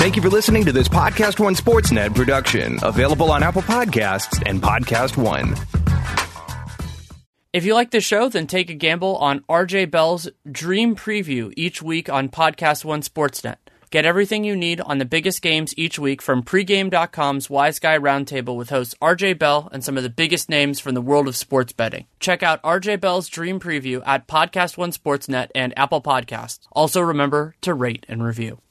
Thank you for listening to this Podcast One Sportsnet production, available on Apple Podcasts and Podcast One. If you like the show, then take a gamble on RJ Bell's Dream Preview each week on Podcast One Sportsnet. Get everything you need on the biggest games each week from pregame.com's Wise Guy Roundtable with hosts RJ Bell and some of the biggest names from the world of sports betting. Check out RJ Bell's Dream Preview at Podcast One Sportsnet and Apple Podcasts. Also remember to rate and review.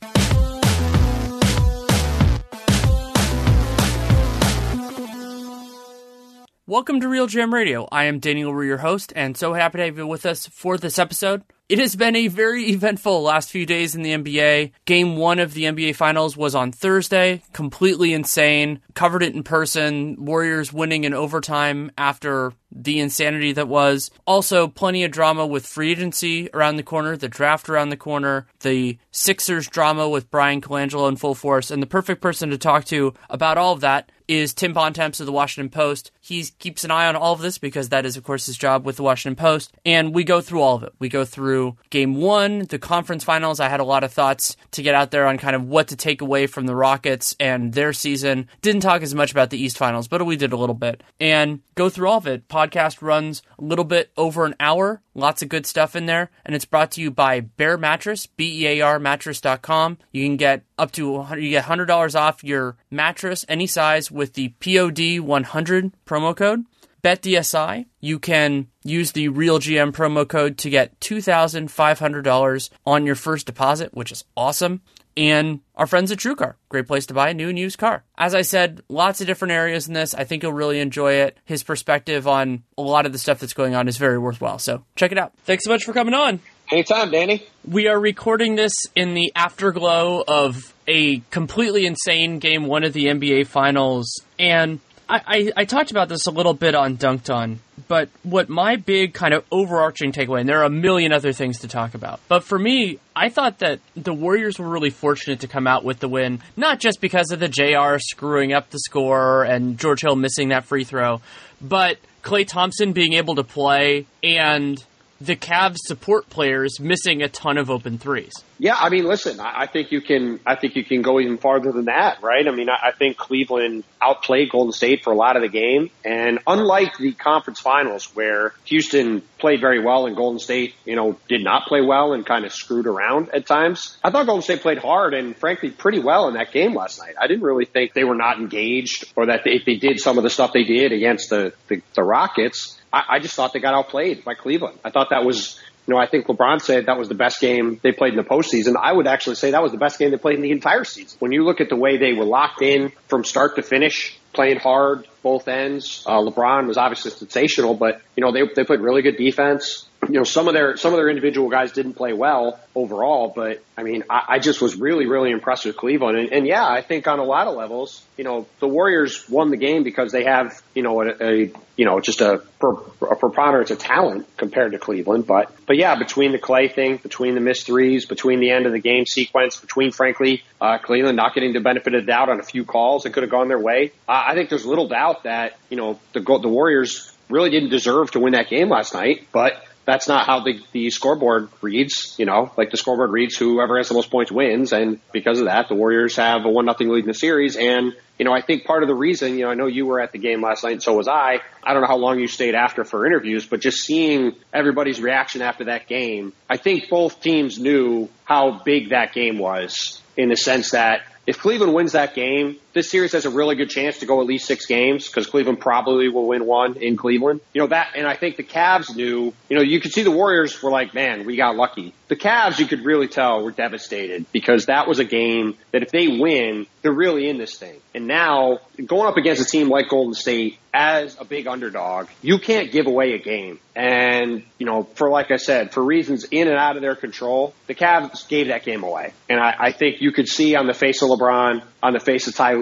Welcome to RealGM Radio. I am Danny Leroux, your host, and so happy to have you with us for this episode. It has been a very eventful last few days in the NBA. Game one of the NBA Finals was on Thursday. Completely insane. Covered it in person. Warriors winning in overtime after the insanity that was. Also, plenty of drama with free agency around the corner, the draft around the corner, the Sixers drama with Bryan Colangelo in full force, and the perfect person to talk to about all of that is Tim Bontemps of the Washington Post. He keeps an eye on all of this because that is, of course, his job with the Washington Post. And we go through all of it. We go through game one, the conference finals. I had a lot of thoughts to get out there on kind of what to take away from the Rockets and their season. Didn't talk as much about the East finals, but we did a little bit. And go through all of it. Podcast runs a little bit over an hour. Lots of good stuff in there. And it's brought to you by Bear Mattress, B E A R mattress.com. You can get up to you get $100 off your mattress, any size, with the POD100 promo code. BetDSI, you can use the RealGM promo code to get $2,500 on your first deposit, which is awesome. And our friends at TrueCar, great place to buy a new and used car. As I said, lots of different areas in this. I think you'll really enjoy it. His perspective on a lot of the stuff that's going on is very worthwhile. So check it out. Thanks so much for coming on. Anytime, Danny. We are recording this in the afterglow of a completely insane game one of the NBA Finals. And I, I, I, talked about this a little bit on Dunc'd On, but what my big kind of overarching takeaway, and there are a million other things to talk about, but for me, I thought that the Warriors were really fortunate to come out with the win, not just because of the JR screwing up the score and George Hill missing that free throw, but Klay Thompson being able to play and the Cavs support players missing a ton of open threes. Yeah, I mean, listen, I, I think you can. I think you can go even farther than that, right? I mean, I, I think Cleveland outplayed Golden State for a lot of the game, and unlike the conference finals where Houston played very well and Golden State, you know, did not play well and kind of screwed around at times, I thought Golden State played hard and frankly pretty well in that game last night. I didn't really think they were not engaged or that they, if they did some of the stuff they did against the the, the Rockets I, I just thought they got outplayed by Cleveland. I thought that was, you know, I think LeBron said that was the best game they played in the postseason. I would actually say that was the best game they played in the entire season. When you look at the way they were locked in from start to finish, playing hard both ends. Uh, LeBron was obviously sensational, but you know they they played really good defense you know, some of their some of their individual guys didn't play well overall, but I mean, I, I just was really really impressed with Cleveland, and, and yeah, I think on a lot of levels, you know, the Warriors won the game because they have you know a, a you know just a, a preponderance of talent compared to Cleveland, but but yeah, between the Klay thing, between the missed threes, between the end of the game sequence, between frankly uh, Cleveland not getting the benefit of the doubt on a few calls that could have gone their way, I think there's little doubt that you know the the Warriors really didn't deserve to win that game last night, but that's not how the, the scoreboard reads. You know, like the scoreboard reads whoever has the most points wins, and because of that, the Warriors have a one nothing lead in the series, and you know, I think part of the reason, you know, I know you were at the game last night and so was I. I don't know how long you stayed after for interviews, but just seeing everybody's reaction after that game, I think both teams knew how big that game was in the sense that if Cleveland wins that game, this series has a really good chance to go at least six games because Cleveland probably will win one in Cleveland. You know that, and I think the Cavs knew. You know, you could see the Warriors were like, "Man, we got lucky." The Cavs, you could really tell, were devastated because that was a game that if they win, they're really in this thing. And now going up against a team like Golden State as a big underdog, you can't give away a game. And you know, for like I said, for reasons in and out of their control, the Cavs gave that game away. And I, I think you could see on the face of LeBron, on the face of Ty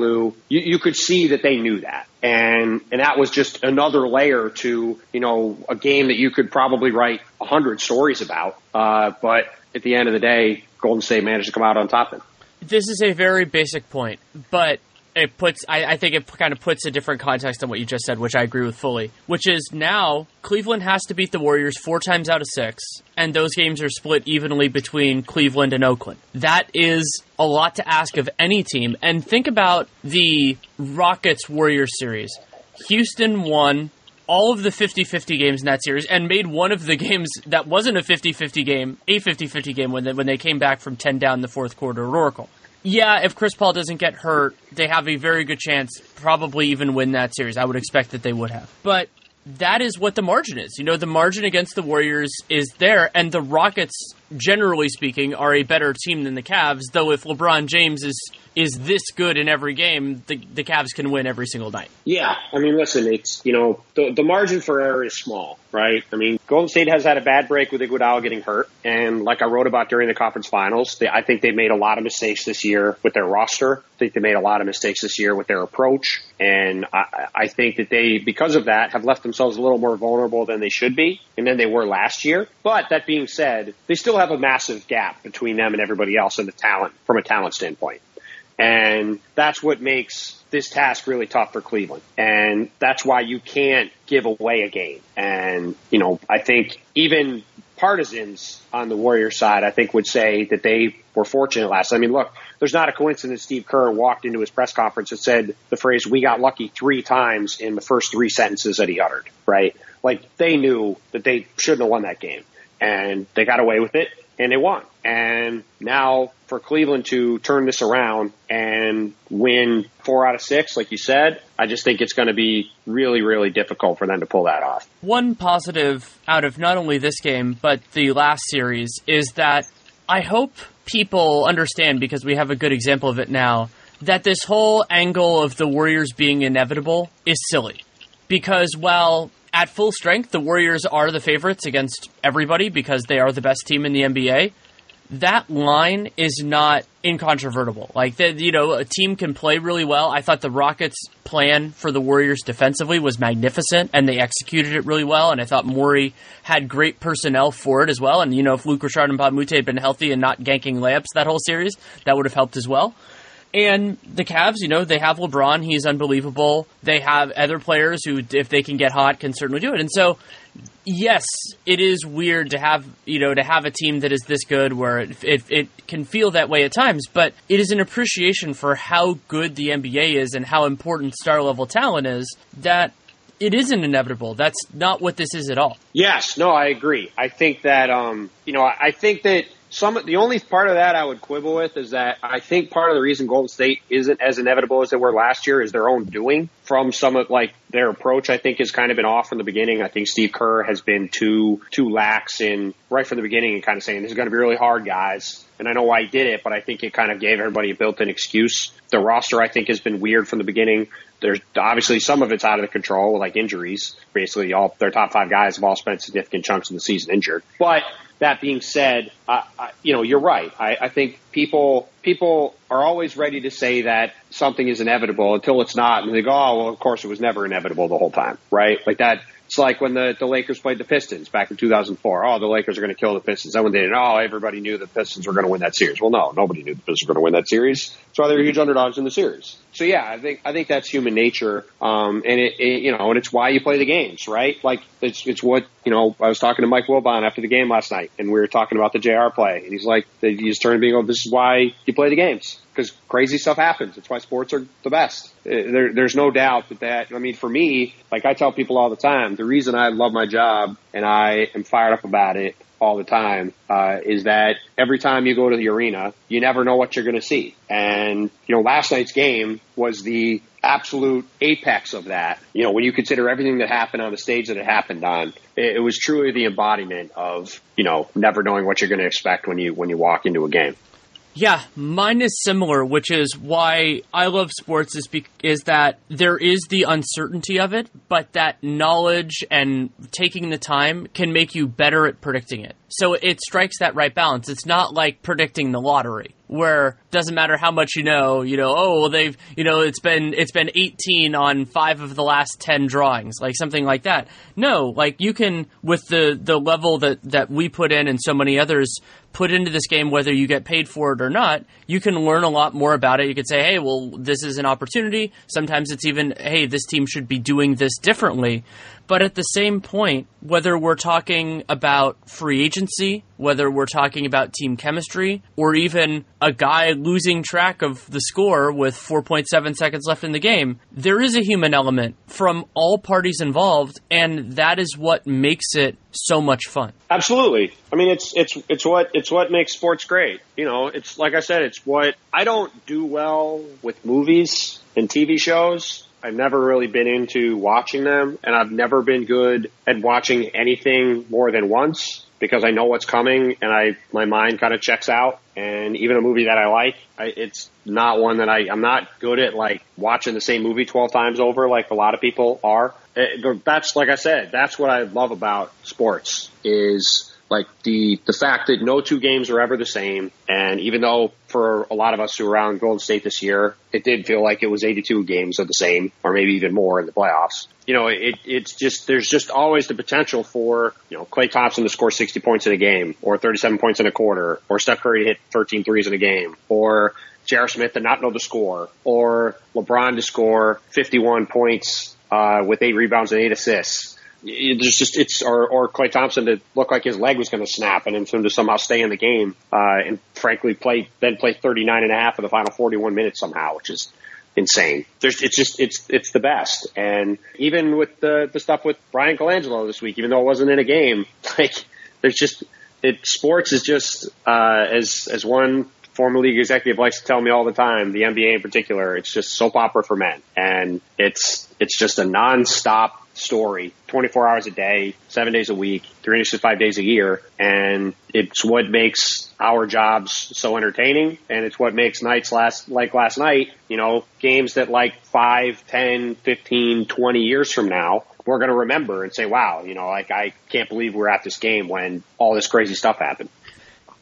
You, you could see that they knew that. And, and that was just another layer to, you know, a game that you could probably write a hundred stories about. Uh, but at the end of the day, Golden State managed to come out on top of it. This is a very basic point, but it puts I, I, think it kind of puts a different context on what you just said, which I agree with fully. Which is now Cleveland has to beat the Warriors four times out of six, and those games are split evenly between Cleveland and Oakland. That is a lot to ask of any team. And think about the Rockets Warriors series. Houston won all of the 50-50 games in that series and made one of the games that wasn't a 50-50 game a 50-50 game when they, when they came back from 10 down in the fourth quarter at Oracle yeah, if Chris Paul doesn't get hurt, they have a very good chance, probably even win that series. I would expect that they would have. But that is what the margin is. You know, the margin against the Warriors is there, and the Rockets, generally speaking, are a better team than the Cavs. Though if LeBron James is is this good in every game, the the Cavs can win every single night. Yeah, I mean, listen, it's you know the the margin for error is small, right? I mean, Golden State has had a bad break with Iguodala getting hurt, and like I wrote about during the conference finals, they, I think they made a lot of mistakes this year with their roster. I think they made a lot of mistakes this year with their approach, and I, I think that they, because of that, have left themselves a little more vulnerable than they should be, and than they were last year. But that being said, they still have a massive gap between them and everybody else in the talent from a talent standpoint. And that's what makes this task really tough for Cleveland. And that's why you can't give away a game. And, you know, I think even partisans on the Warriors side, I think would say that they were fortunate last. I mean, look, there's not a coincidence Steve Kerr walked into his press conference and said the phrase, we got lucky three times in the first three sentences that he uttered, right? Like they knew that they shouldn't have won that game and they got away with it and they won. And now for Cleveland to turn this around and win four out of six, like you said, I just think it's going to be really, really difficult for them to pull that off. One positive out of not only this game, but the last series is that I hope people understand, because we have a good example of it now, that this whole angle of the Warriors being inevitable is silly. Because while at full strength, the Warriors are the favorites against everybody because they are the best team in the NBA. That line is not incontrovertible. Like that, you know, a team can play really well. I thought the Rockets' plan for the Warriors defensively was magnificent, and they executed it really well. And I thought Morey had great personnel for it as well. And you know, if Luc Richard Mbah a Moute had been healthy and not ganking layups that whole series, that would have helped as well. And the Cavs, you know, they have LeBron. He's unbelievable. They have other players who, if they can get hot, can certainly do it. And so, yes, it is weird to have, you know, to have a team that is this good where it, it, it can feel that way at times, but it is an appreciation for how good the NBA is and how important star level talent is that it isn't inevitable. That's not what this is at all. Yes, no, I agree. I think that, um, you know, I think that some the only part of that I would quibble with is that I think part of the reason Golden State isn't as inevitable as they were last year is their own doing from some of like their approach. I think has kind of been off from the beginning. I think Steve Kerr has been too too lax in right from the beginning and kind of saying this is going to be really hard, guys. And I know why he did it, but I think it kind of gave everybody a built-in excuse. The roster I think has been weird from the beginning. There's obviously some of it's out of the control, like injuries. Basically, all their top five guys have all spent significant chunks of the season injured, but that being said, I, I, you know, you're right. I, I think people people are always ready to say that something is inevitable until it's not, and they go, "Oh, well, of course it was never inevitable the whole time," right? Like that. It's like when the, the Lakers played the Pistons back in 2004. Oh, the Lakers are going to kill the Pistons. Then when they did, oh, everybody knew the Pistons were going to win that series. Well, no, nobody knew the Pistons were going to win that series. That's why they were huge underdogs in the series. So yeah, I think I think that's human nature, um, and it, it, you know, and it's why you play the games, right? Like it's it's what you know. I was talking to Mike Wilbon after the game last night. and we were talking about the JR play, and he's like, he just turned me go, "This is why you play the games." Because crazy stuff happens. That's why sports are the best. Uh, there, there's no doubt that that. I mean, for me, like I tell people all the time, the reason I love my job and I am fired up about it all the time uh, is that every time you go to the arena, you never know what you're going to see. And you know, last night's game was the absolute apex of that. You know, when you consider everything that happened on the stage that it happened on, it, it was truly the embodiment of you know never knowing what you're going to expect when you when you walk into a game. Yeah, mine is similar, which is why I love sports is be- is that there is the uncertainty of it, but that knowledge and taking the time can make you better at predicting it. So it strikes that right balance. It's not like predicting the lottery where doesn't matter how much you know, you know, oh, well, they've, you know, it's been it's been 18 on 5 of the last 10 drawings, like something like that. No, like you can with the the level that that we put in and so many others put into this game whether you get paid for it or not, you can learn a lot more about it. You could say, "Hey, well, this is an opportunity." Sometimes it's even, "Hey, this team should be doing this differently." But at the same point, whether we're talking about free agency, whether we're talking about team chemistry, or even a guy losing track of the score with 4.7 seconds left in the game, there is a human element from all parties involved, and that is what makes it so much fun. Absolutely. I mean, it's it's it's what it's what makes sports great. You know, it's like I said, it's what I don't do well with movies and TV shows I've never really been into watching them, and I've never been good at watching anything more than once because I know what's coming, and I my mind kind of checks out. And even a movie that I like, I, it's not one that I I'm not good at like watching the same movie twelve times over like a lot of people are. Eh, it, that's like I said, that's what I love about sports is like the the fact that no two games are ever the same, and even though for a lot of us who were around Golden State this year, it did feel like it was 82 games of the same, or maybe even more in the playoffs. You know, it, it's just there's just always the potential for you know Klay Thompson to score 60 points in a game, or 37 points in a quarter, or Steph Curry to hit 13 threes in a game, or J.R. Smith to not know the score, or LeBron to score 51 points uh, with eight rebounds and eight assists there's just it's or or Klay Thompson to look like his leg was going to snap and him to somehow stay in the game uh, and frankly play then play 39 and a half of the final 41 minutes somehow, which is insane. There's it's just it's it's the best. And even with the the stuff with Bryan Colangelo this week, even though it wasn't in a game, like there's just it sports is just uh, as as one former league executive likes to tell me all the time, the NBA in particular, it's just soap opera for men, and it's it's just a nonstop story 24 hours a day, seven days a week, 365 days a year. And it's what makes our jobs so entertaining. And it's what makes nights last, like last night, you know, games that like 5, 10, 15, 20 years from now, we're going to remember and say, wow, you know, like I can't believe we're at this game when all this crazy stuff happened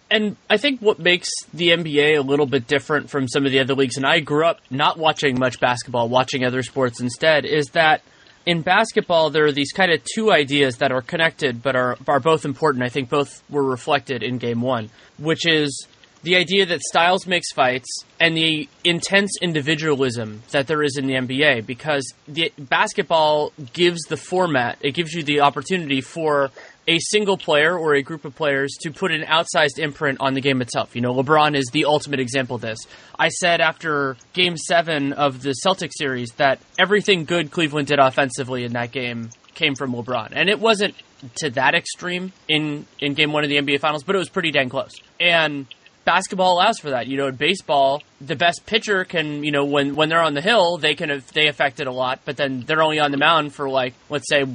and I think what makes the NBA a little bit different from some of the other leagues, and I grew up not watching much basketball, watching other sports instead, is that in basketball, there are these kind of two ideas that are connected but are, are both important. I think both were reflected in game one, which is the idea that styles makes fights and the intense individualism that there is in the NBA because the basketball gives the format, it gives you the opportunity for a single player or a group of players to put an outsized imprint on the game itself. You know, LeBron is the ultimate example of this. I said after game seven of the Celtics series that everything good Cleveland did offensively in that game came from LeBron. And it wasn't to that extreme in, in game one of the NBA Finals, but it was pretty dang close. And basketball allows for that. You know, in baseball, the best pitcher can, you know, when when they're on the hill, they can they affect it a lot, but then they're only on the mound for like let's say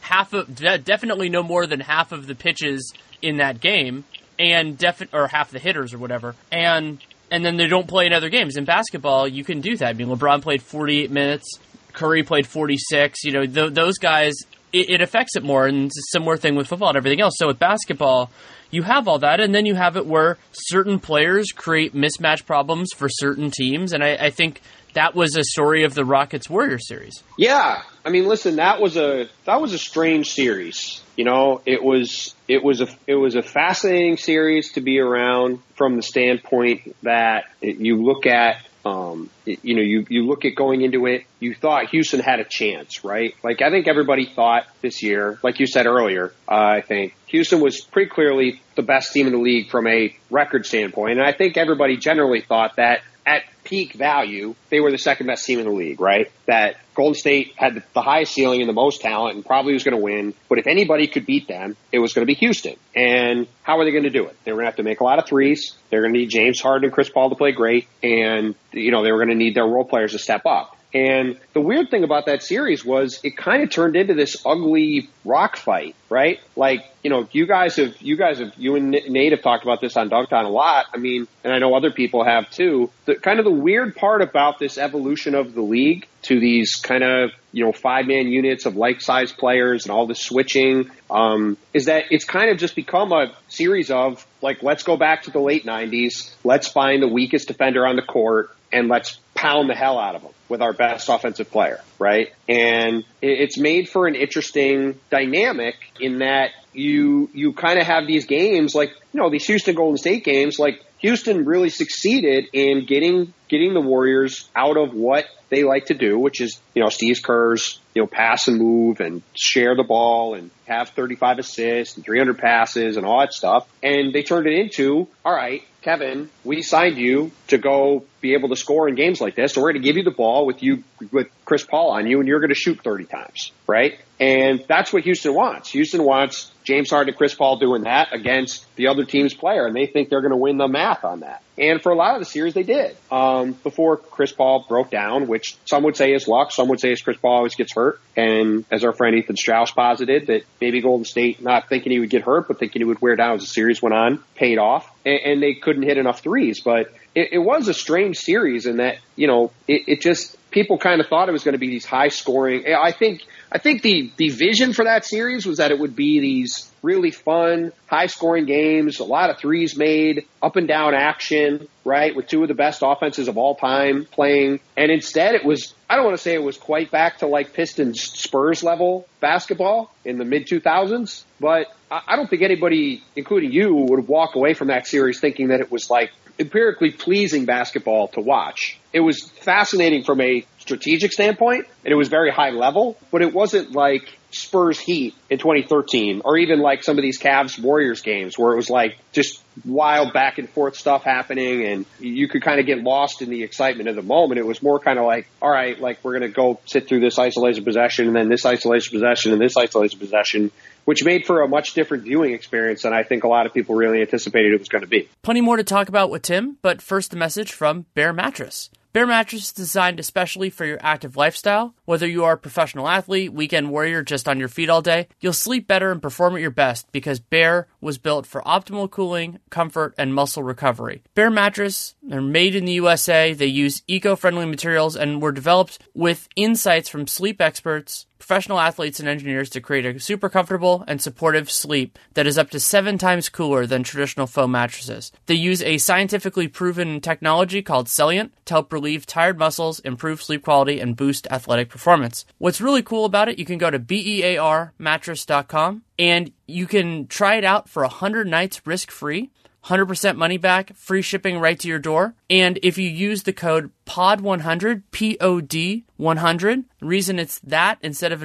half of definitely no more than half of the pitches in that game, and defi- or half the hitters or whatever, and and then they don't play in other games. In basketball, you can do that. I mean, LeBron played 48 minutes, Curry played 46. You know, th- those guys. It, it affects it more, and it's a similar thing with football and everything else. So with basketball, you have all that, and then you have it where certain players create mismatch problems for certain teams, and I, I think that was a story of the Rockets Warrior series. Yeah, I mean, listen, that was a that was a strange series. You know, it was it was a it was a fascinating series to be around from the standpoint that you look at Um, you know, you, you look at going into it, you thought Houston had a chance, right? Like, I think everybody thought this year, like you said earlier, uh, I think Houston was pretty clearly the best team in the league from a record standpoint. And I think everybody generally thought that at peak value, they were the second best team in the league, right? That Golden State had the highest ceiling and the most talent and probably was going to win. But if anybody could beat them, it was going to be Houston. And how are they going to do it? They were going to have to make a lot of threes. They're going to need James Harden and Chris Paul to play great. And, you know, they were going to need their role players to step up. And the weird thing about that series was it kind of turned into this ugly rock fight, right? Like, you know, you guys have, you guys have, you and Nate have talked about this on Dunc'd a lot. I mean, and I know other people have too. The kind of the weird part about this evolution of the league to these kind of, you know, five man units of like size players and all the switching, um, is that it's kind of just become a series of like, let's go back to the late nineties. Let's find the weakest defender on the court and let's pound the hell out of them with our best offensive player, right? And it's made for an interesting dynamic in that you you kind of have these games like you know these Houston Golden State games like Houston really succeeded in getting getting the Warriors out of what they like to do, which is, you know, Steve Kerr's, you know, pass and move and share the ball and have 35 assists and 300 passes and all that stuff. And they turned it into, all right, Kevin, we signed you to go be able to score in games like this. So we're going to give you the ball with you, with Chris Paul on you and you're going to shoot 30 times, right? And that's what Houston wants. Houston wants James Harden and Chris Paul doing that against the other team's player, and they think they're going to win the math on that. And for a lot of the series, they did. Um, before Chris Paul broke down, which some would say is luck, some would say is Chris Paul always gets hurt. And as our friend Ethan Strauss posited, that maybe Golden State, not thinking he would get hurt, but thinking he would wear down as the series went on, paid off. And, and they couldn't hit enough threes. But it, it was a strange series in that, you know, it, it just, people kind of thought it was going to be these high scoring. I think I think the the vision for that series was that it would be these really fun, high scoring games, a lot of threes made, up and down action, right, with two of the best offenses of all time playing. And instead it was I don't want to say it was quite back to like Pistons Spurs level basketball in the mid 2000s, but I don't think anybody, including you, would walk away from that series thinking that it was like empirically pleasing basketball to watch. It was fascinating from a strategic standpoint, and it was very high level, but it wasn't like Spurs Heat in 2013, or even like some of these Cavs Warriors games where it was like just wild back and forth stuff happening, and you could kind of get lost in the excitement of the moment. It was more kind of like, all right, like we're going to go sit through this isolation possession, and then this isolation possession, and this isolation possession, which made for a much different viewing experience than I think a lot of people really anticipated it was going to be. Plenty more to talk about with Tim, but first, the message from Bear Mattress. Bear Mattress is designed especially for your active lifestyle. Whether you are a professional athlete, weekend warrior, just on your feet all day, you'll sleep better and perform at your best because Bear was built for optimal cooling, comfort, and muscle recovery. Bear Mattress, they're made in the USA. They use eco-friendly materials and were developed with insights from sleep experts professional athletes and engineers to create a super comfortable and supportive sleep that is up to seven times cooler than traditional foam mattresses. They use a scientifically proven technology called Celliant to help relieve tired muscles, improve sleep quality, and boost athletic performance. What's really cool about it, you can go to bearmattress.com and you can try it out for 100 nights risk free. 100% money back, free shipping right to your door. And if you use the code POD100, P O D 100, the reason it's that instead of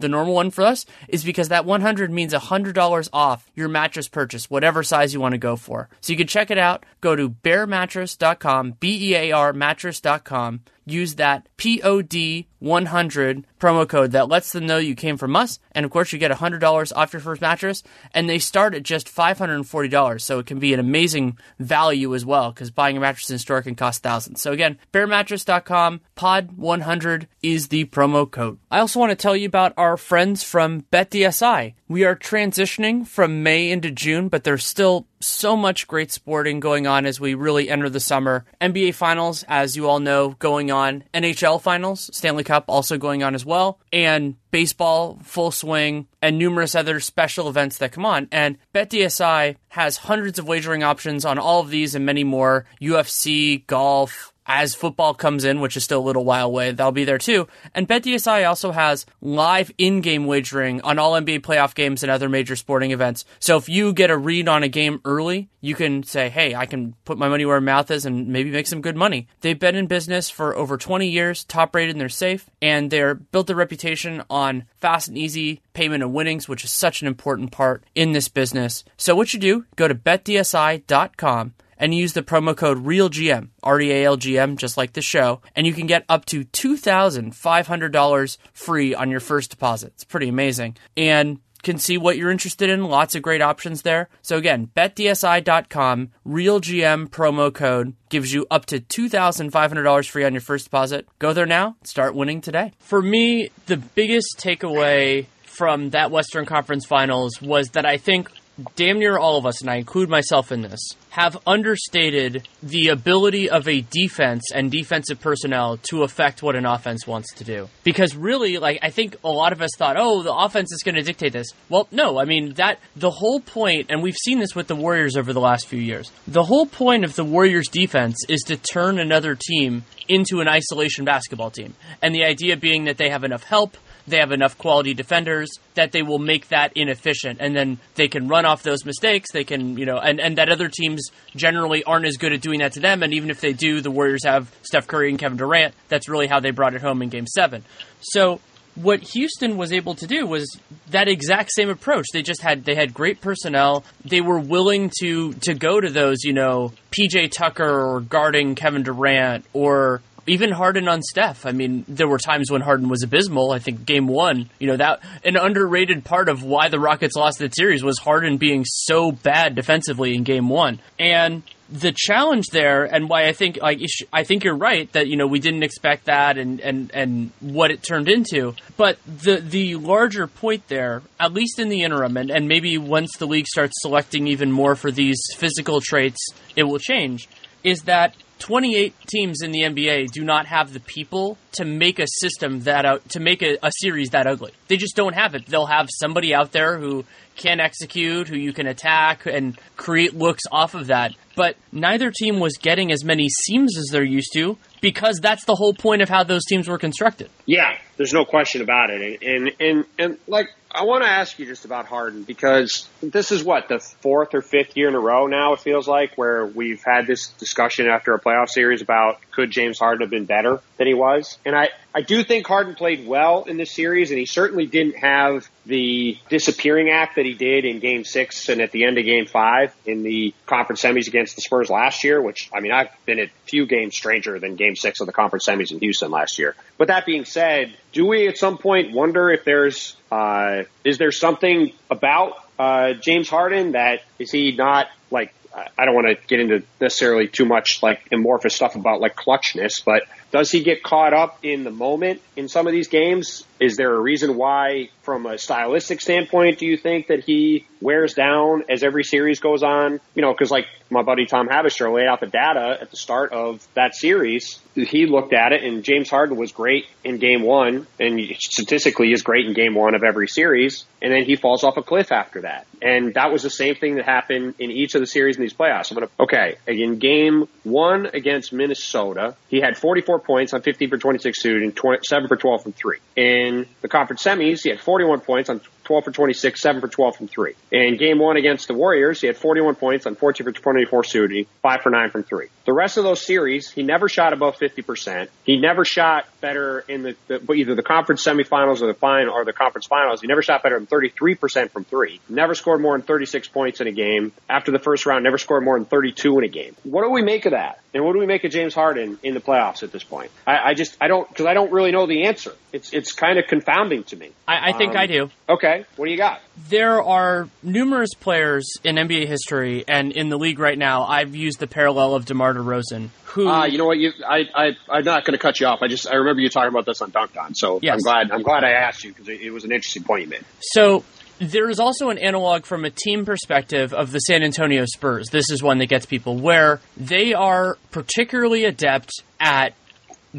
the normal one for us is because that 100 means $100 off your mattress purchase, whatever size you want to go for. So you can check it out. Go to bearmattress.com, B E A R mattress.com use that POD 100 promo code that lets them know you came from us. And of course, you get $100 off your first mattress. And they start at just $540. So it can be an amazing value as well because buying a mattress in store can cost thousands. So again, bearmattress.com, pod 100 is the promo code. I also want to tell you about our friends from BetDSI. We are transitioning from May into June, but there's still so much great sporting going on as we really enter the summer. NBA Finals, as you all know, going on. NHL Finals, Stanley Cup also going on as well. And baseball, full swing, and numerous other special events that come on. And BetDSI has hundreds of wagering options on all of these and many more UFC, golf, as football comes in, which is still a little while away, that'll be there too. And BetDSI also has live in-game wagering on all NBA playoff games and other major sporting events. So if you get a read on a game early, you can say, "Hey, I can put my money where my mouth is and maybe make some good money." They've been in business for over 20 years, top rated, and they're safe, and they're built their reputation on fast and easy payment of winnings, which is such an important part in this business. So what you do, go to betdsi.com and use the promo code REALGM, R E A L G M, just like the show, and you can get up to $2,500 free on your first deposit. It's pretty amazing. And can see what you're interested in. Lots of great options there. So again, betdsi.com, RealGM promo code gives you up to $2,500 free on your first deposit. Go there now, start winning today. For me, the biggest takeaway from that Western Conference Finals was that I think damn near all of us, and I include myself in this, have understated the ability of a defense and defensive personnel to affect what an offense wants to do. Because really, like, I think a lot of us thought, oh, the offense is going to dictate this. Well, no, I mean, that, the whole point, and we've seen this with the Warriors over the last few years, the whole point of the Warriors defense is to turn another team into an isolation basketball team. And the idea being that they have enough help, they have enough quality defenders that they will make that inefficient. And then they can run off those mistakes. They can you know and, and that other teams generally aren't as good at doing that to them. And even if they do the warriors have steph curry and kevin durant. That's really how they brought it home in game seven. So what Houston was able to do was that exact same approach. They just had they had great personnel. They were willing to to go to those, you know, PJ Tucker or guarding Kevin Durant or even Harden on Steph. I mean, there were times when Harden was abysmal. I think game one, you know, that an underrated part of why the Rockets lost that series was Harden being so bad defensively in game one. And the challenge there and why I think like I think you're right that you know we didn't expect that and and and what it turned into but the the larger point there at least in the interim and, and maybe once the league starts selecting even more for these physical traits it will change is that 28 teams in the NBA do not have the people to make a system that out to make a, a, series that ugly. They just don't have it. They'll have somebody out there who can execute, who you can attack and create looks off of that. But neither team was getting as many seams as they're used to because that's the whole point of how those teams were constructed. Yeah, there's no question about it. And and and, and like I want to ask you just about Harden because this is what the fourth or fifth year in a row now it feels like where we've had this discussion after a playoff series about could James Harden have been better than he was. And I I do think Harden played well in this series and he certainly didn't have the disappearing act that he did in game 6 and at the end of game 5 in the conference semis against the Spurs last year, which I mean I've been at few games stranger than game 6 of the conference semis in Houston last year. But that being said, do we at some point wonder if there's uh, is there something about uh, James Harden that is he not like I don't want to get into necessarily too much like amorphous stuff about like clutchness, but does he get caught up in the moment in some of these games? Is there a reason why, from a stylistic standpoint, do you think that he wears down as every series goes on? You know, because like my buddy Tom Haberstroh laid out the data at the start of that series. He looked at it, and James Harden was great in game one, and statistically is great in game one of every series, and then he falls off a cliff after that. And that was the same thing that happened in each of the series in these playoffs. I'm gonna okay, in game one against Minnesota, he had 44 points on 15 for 26 shooting, 7 for 12 from three. In the conference semis, he had 41 points on 12 for 26, 7 for 12 from 3. In game one against the Warriors, he had 41 points on 14 for 24 shooting, 5 for 9 from 3. The rest of those series, he never shot above 50%. He never shot better in the, the either the conference semifinals or the final or the conference finals. He never shot better than 33% from 3. Never scored more than 36 points in a game. After the first round, never scored more than 32 in a game. What do we make of that? And what do we make of James Harden in the playoffs at this point? I, I just, I don't, because I don't really know the answer. It's, it's kind of confounding to me. I, I think um, I do. Okay. What do you got? There are numerous players in NBA history and in the league right now. I've used the parallel of DeMar DeRozan, who. Uh, you know what? You, I, I, I'm not going to cut you off. I just, I remember you talking about this on Dunc'd On, so yes. I'm glad, I'm glad I asked you because it, it was an interesting point you made. So there is also an analog from a team perspective of the San Antonio Spurs. This is one that gets people where they are particularly adept at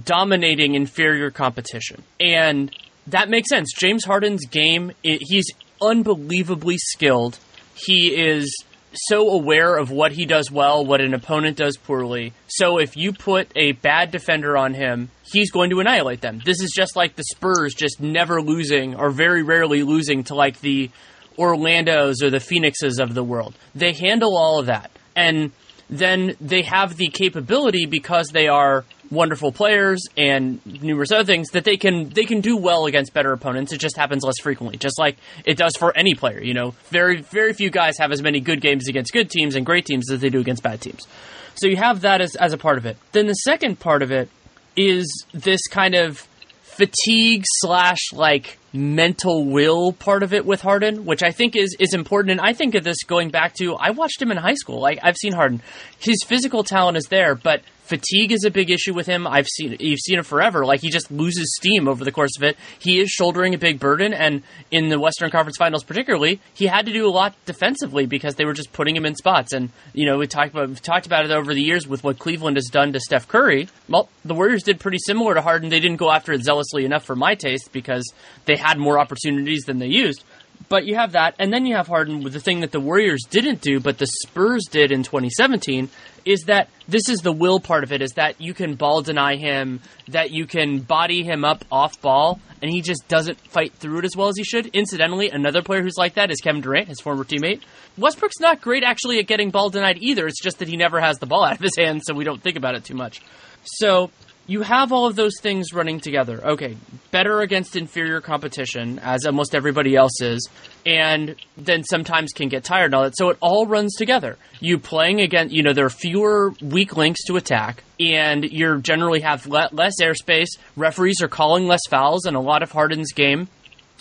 dominating inferior competition. And that makes sense. James Harden's game, it, he's unbelievably skilled. He is so aware of what he does well, what an opponent does poorly. So if you put a bad defender on him, he's going to annihilate them. This is just like the Spurs just never losing or very rarely losing to like the Orlando's or the Phoenixes of the world. They handle all of that. And then they have the capability because they are wonderful players and numerous other things that they can they can do well against better opponents. It just happens less frequently, just like it does for any player. You know, very very few guys have as many good games against good teams and great teams as they do against bad teams. So you have that as as a part of it. Then the second part of it is this kind of fatigue slash like mental will part of it with Harden, which I think is is important. And I think of this going back to I watched him in high school. Like I've seen Harden, his physical talent is there, but fatigue is a big issue with him. I've seen you've seen it forever. Like he just loses steam over the course of it. He is shouldering a big burden, and in the Western Conference Finals particularly, he had to do a lot defensively because they were just putting him in spots. And you know we talked about we've talked about it over the years with what Cleveland has done to Steph Curry. Well, the Warriors did pretty similar to Harden. They didn't go after it zealously enough for my taste because they had more opportunities than they used. But you have that, and then you have Harden with the thing that the Warriors didn't do, but the Spurs did in 2017, is that this is the will part of it, is that you can ball deny him, that you can body him up off ball, and he just doesn't fight through it as well as he should. Incidentally, another player who's like that is Kevin Durant, his former teammate. Westbrook's not great actually at getting ball denied either, it's just that he never has the ball out of his hands, so we don't think about it too much. So you have all of those things running together. Okay, better against inferior competition, as almost everybody else is, and then sometimes can get tired and all that. So it all runs together. You playing against, you know, there are fewer weak links to attack, and you generally have le- less airspace. Referees are calling less fouls, and a lot of Harden's game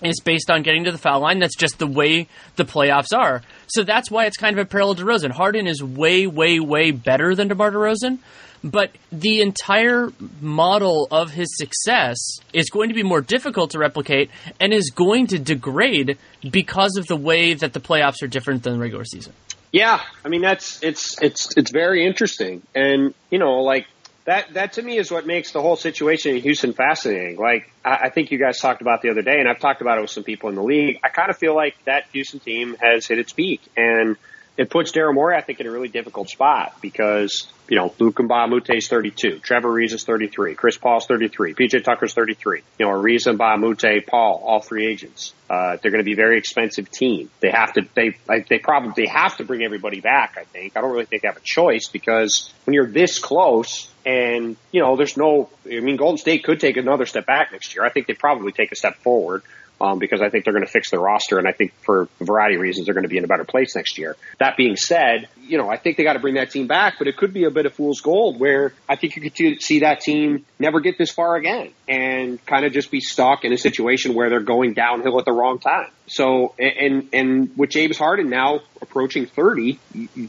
is based on getting to the foul line. That's just the way the playoffs are. So that's why it's kind of a parallel to Rosen. Harden is way, way, way better than DeMar DeRozan, but the entire model of his success is going to be more difficult to replicate and is going to degrade because of the way that the playoffs are different than the regular season. Yeah, I mean that's it's it's it's very interesting, and you know, like that that to me is what makes the whole situation in Houston fascinating. Like I, I think you guys talked about the other day, and I've talked about it with some people in the league. I kind of feel like that Houston team has hit its peak, and it puts Daryl Morey, I think, in a really difficult spot because, you know, Luc Mbah is 32, Trevor Ariza is 33, Chris Paul's 33, PJ Tucker's 33, you know, Mbah a Paul, all three agents. Uh, they're going to be a very expensive team. They have to, they, they probably they have to bring everybody back, I think. I don't really think they have a choice because when you're this close and, you know, there's no, I mean, Golden State could take another step back next year. I think they probably take a step forward um, because I think they're going to fix their roster, and I think for a variety of reasons they're going to be in a better place next year. That being said, you know I think they got to bring that team back, but it could be a bit of fool's gold where I think you could see that team never get this far again and kind of just be stuck in a situation where they're going downhill at the wrong time. So and and with James Harden now approaching thirty,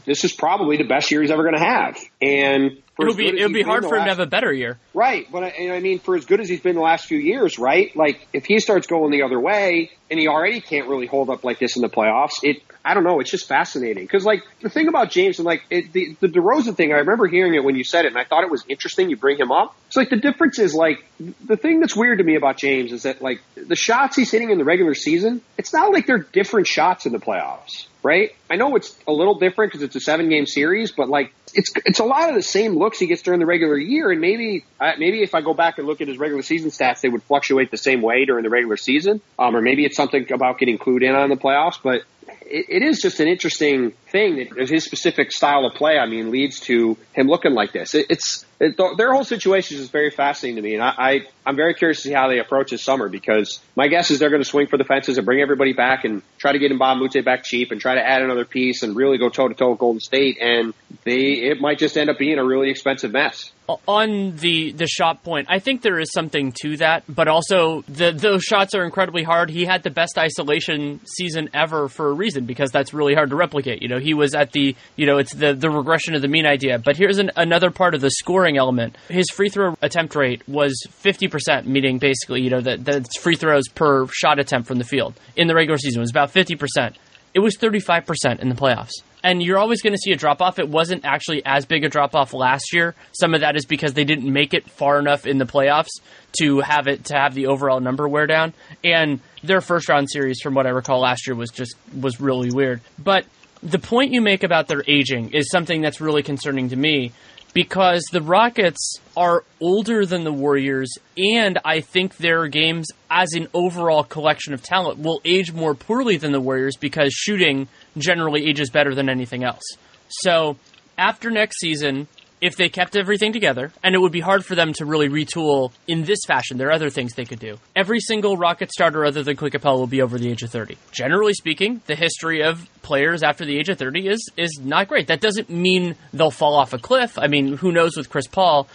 this is probably the best year he's ever going to have, and it'll be it'll be hard for him to have a better year. Right, but I, I mean, for as good as he's been the last few years, right? Like if he starts going the other way, and he already can't really hold up like this in the playoffs, it I don't know, it's just fascinating because like the thing about James and like it, the the DeRozan thing, I remember hearing it when you said it, and I thought it was interesting. You bring him up. It's like the difference is like the thing that's weird to me about James is that like the shots he's hitting in the regular season, it's not like they're different shots in the playoffs right? I know it's a little different because it's a seven game series, but like it's it's a lot of the same looks he gets during the regular year, and maybe uh, maybe if I go back and look at his regular season stats, they would fluctuate the same way during the regular season, um, or maybe it's something about getting clued in on the playoffs. But it, it is just an interesting thing that his specific style of play, I mean, leads to him looking like this. It, it's it, their whole situation is very fascinating to me, and I, I I'm very curious to see how they approach this summer because my guess is they're going to swing for the fences and bring everybody back and try to get Moute back cheap and try to add another piece and really go toe to toe with Golden State, and they it might just end up being a really expensive mess on the the shot point, I think there is something to that, but also the those shots are incredibly hard. He had the best isolation season ever for a reason because that's really hard to replicate. You know, he was at the you know it's the the regression of the mean idea. But here's an, another part of the scoring element. His free throw attempt rate was 50%, meaning basically you know that that's free throws per shot attempt from the field in the regular season it was about 50%. It was 35% in the playoffs and you're always going to see a drop off. It wasn't actually as big a drop off last year. Some of that is because they didn't make it far enough in the playoffs to have it to have the overall number wear down. And their first round series, from what I recall last year, was just was really weird. But the point you make about their aging is something that's really concerning to me because the Rockets are older than the Warriors, and I think their games, as an overall collection of talent, will age more poorly than the Warriors because shooting generally ages better than anything else. So after next season, if they kept everything together, and it would be hard for them to really retool in this fashion. There are other things they could do. Every single Rocket starter other than Capela will be over the age of 30. Generally speaking, the history of players after the age of 30 is is not great. That doesn't mean they'll fall off a cliff. I mean, who knows with Chris Paul?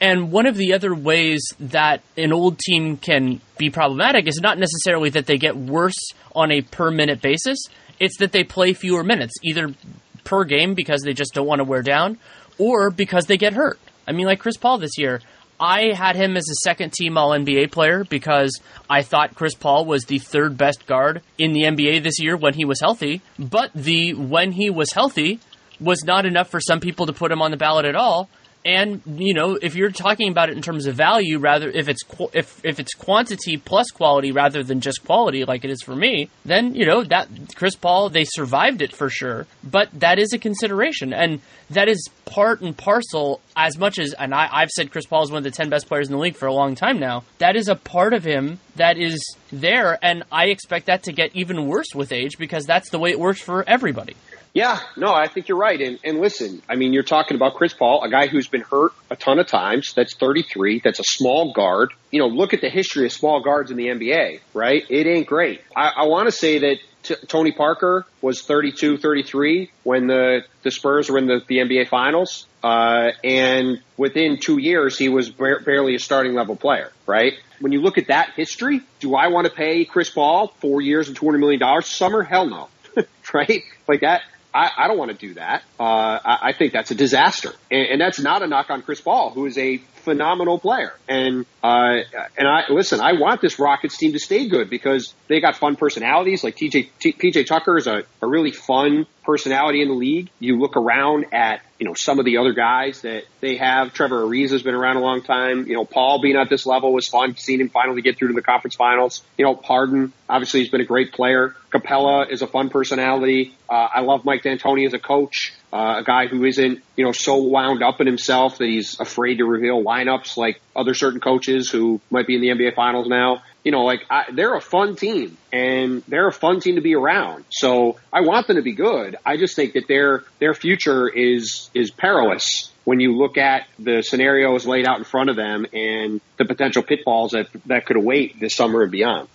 And one of the other ways that an old team can be problematic is not necessarily that they get worse on a per minute basis. It's that they play fewer minutes, either per game because they just don't want to wear down, or because they get hurt. I mean, like Chris Paul this year, I had him as a second team All NBA player because I thought Chris Paul was the third best guard in the NBA this year when he was healthy. But the when he was healthy was not enough for some people to put him on the ballot at all. And you know, if you're talking about it in terms of value, rather if it's if if it's quantity plus quality rather than just quality, like it is for me, then you know that Chris Paul they survived it for sure. But that is a consideration, and that is part and parcel as much as. And I, I've said Chris Paul is one of the ten best players in the league for a long time now. That is a part of him that is there, and I expect that to get even worse with age because that's the way it works for everybody. Yeah, no, I think you're right. And, and listen, I mean, you're talking about Chris Paul, a guy who's been hurt a ton of times. That's 33. That's a small guard. You know, look at the history of small guards in the NBA, right? It ain't great. I, I want to say that t- Tony Parker was 32, 33 when the, the Spurs were in the, the NBA finals. Uh, and within two years, he was bar- barely a starting level player, right? When you look at that history, do I want to pay Chris Paul four years and $200 million a summer? Hell no. right? Like that, I, I don't want to do that. Uh, I, I think that's a disaster, and, and that's not a knock on Chris Paul, who is a phenomenal player. And uh, and I listen, I want this Rockets team to stay good because they got fun personalities. Like TJ T, PJ Tucker is a, a really fun personality in the league. You look around at you know some of the other guys that they have. Trevor Ariza has been around a long time. You know Paul being at this level was fun. Seeing him finally get through to the conference finals. You know Harden obviously he's been a great player. Capela is a fun personality. Uh, I love Mike D'Antoni as a coach. Uh, a guy who isn't, you know, so wound up in himself that he's afraid to reveal lineups like other certain coaches who might be in the NBA finals now. You know, like I, they're a fun team and they're a fun team to be around. So I want them to be good. I just think that their their future is is perilous when you look at the scenarios laid out in front of them and the potential pitfalls that that could await this summer and beyond.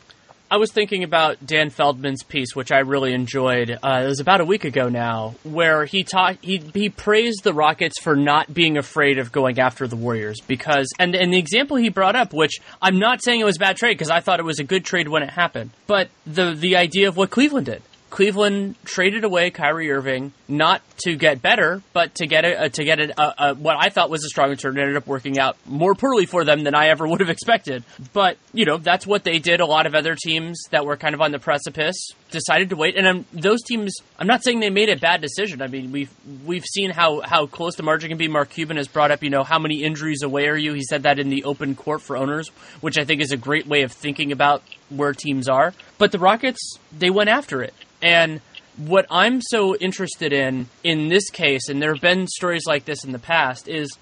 I was thinking about Dan Feldman's piece, which I really enjoyed. Uh, it was about a week ago now, where he taught he he praised the Rockets for not being afraid of going after the Warriors because and and the example he brought up, which I'm not saying it was a bad trade because I thought it was a good trade when it happened, but the the idea of what Cleveland did. Cleveland traded away Kyrie Irving not to get better, but to get a, to get a, a, what I thought was a strong return. It ended up working out more poorly for them than I ever would have expected. But you know that's what they did. A lot of other teams that were kind of on the precipice decided to wait, and um, those teams. I'm not saying they made a bad decision. I mean we've we've seen how how close the margin can be. Mark Cuban has brought up, you know, how many injuries away are you? He said that in the open court for owners, which I think is a great way of thinking about where teams are. But the Rockets, they went after it. And what I'm so interested in in this case, and there have been stories like this in the past, is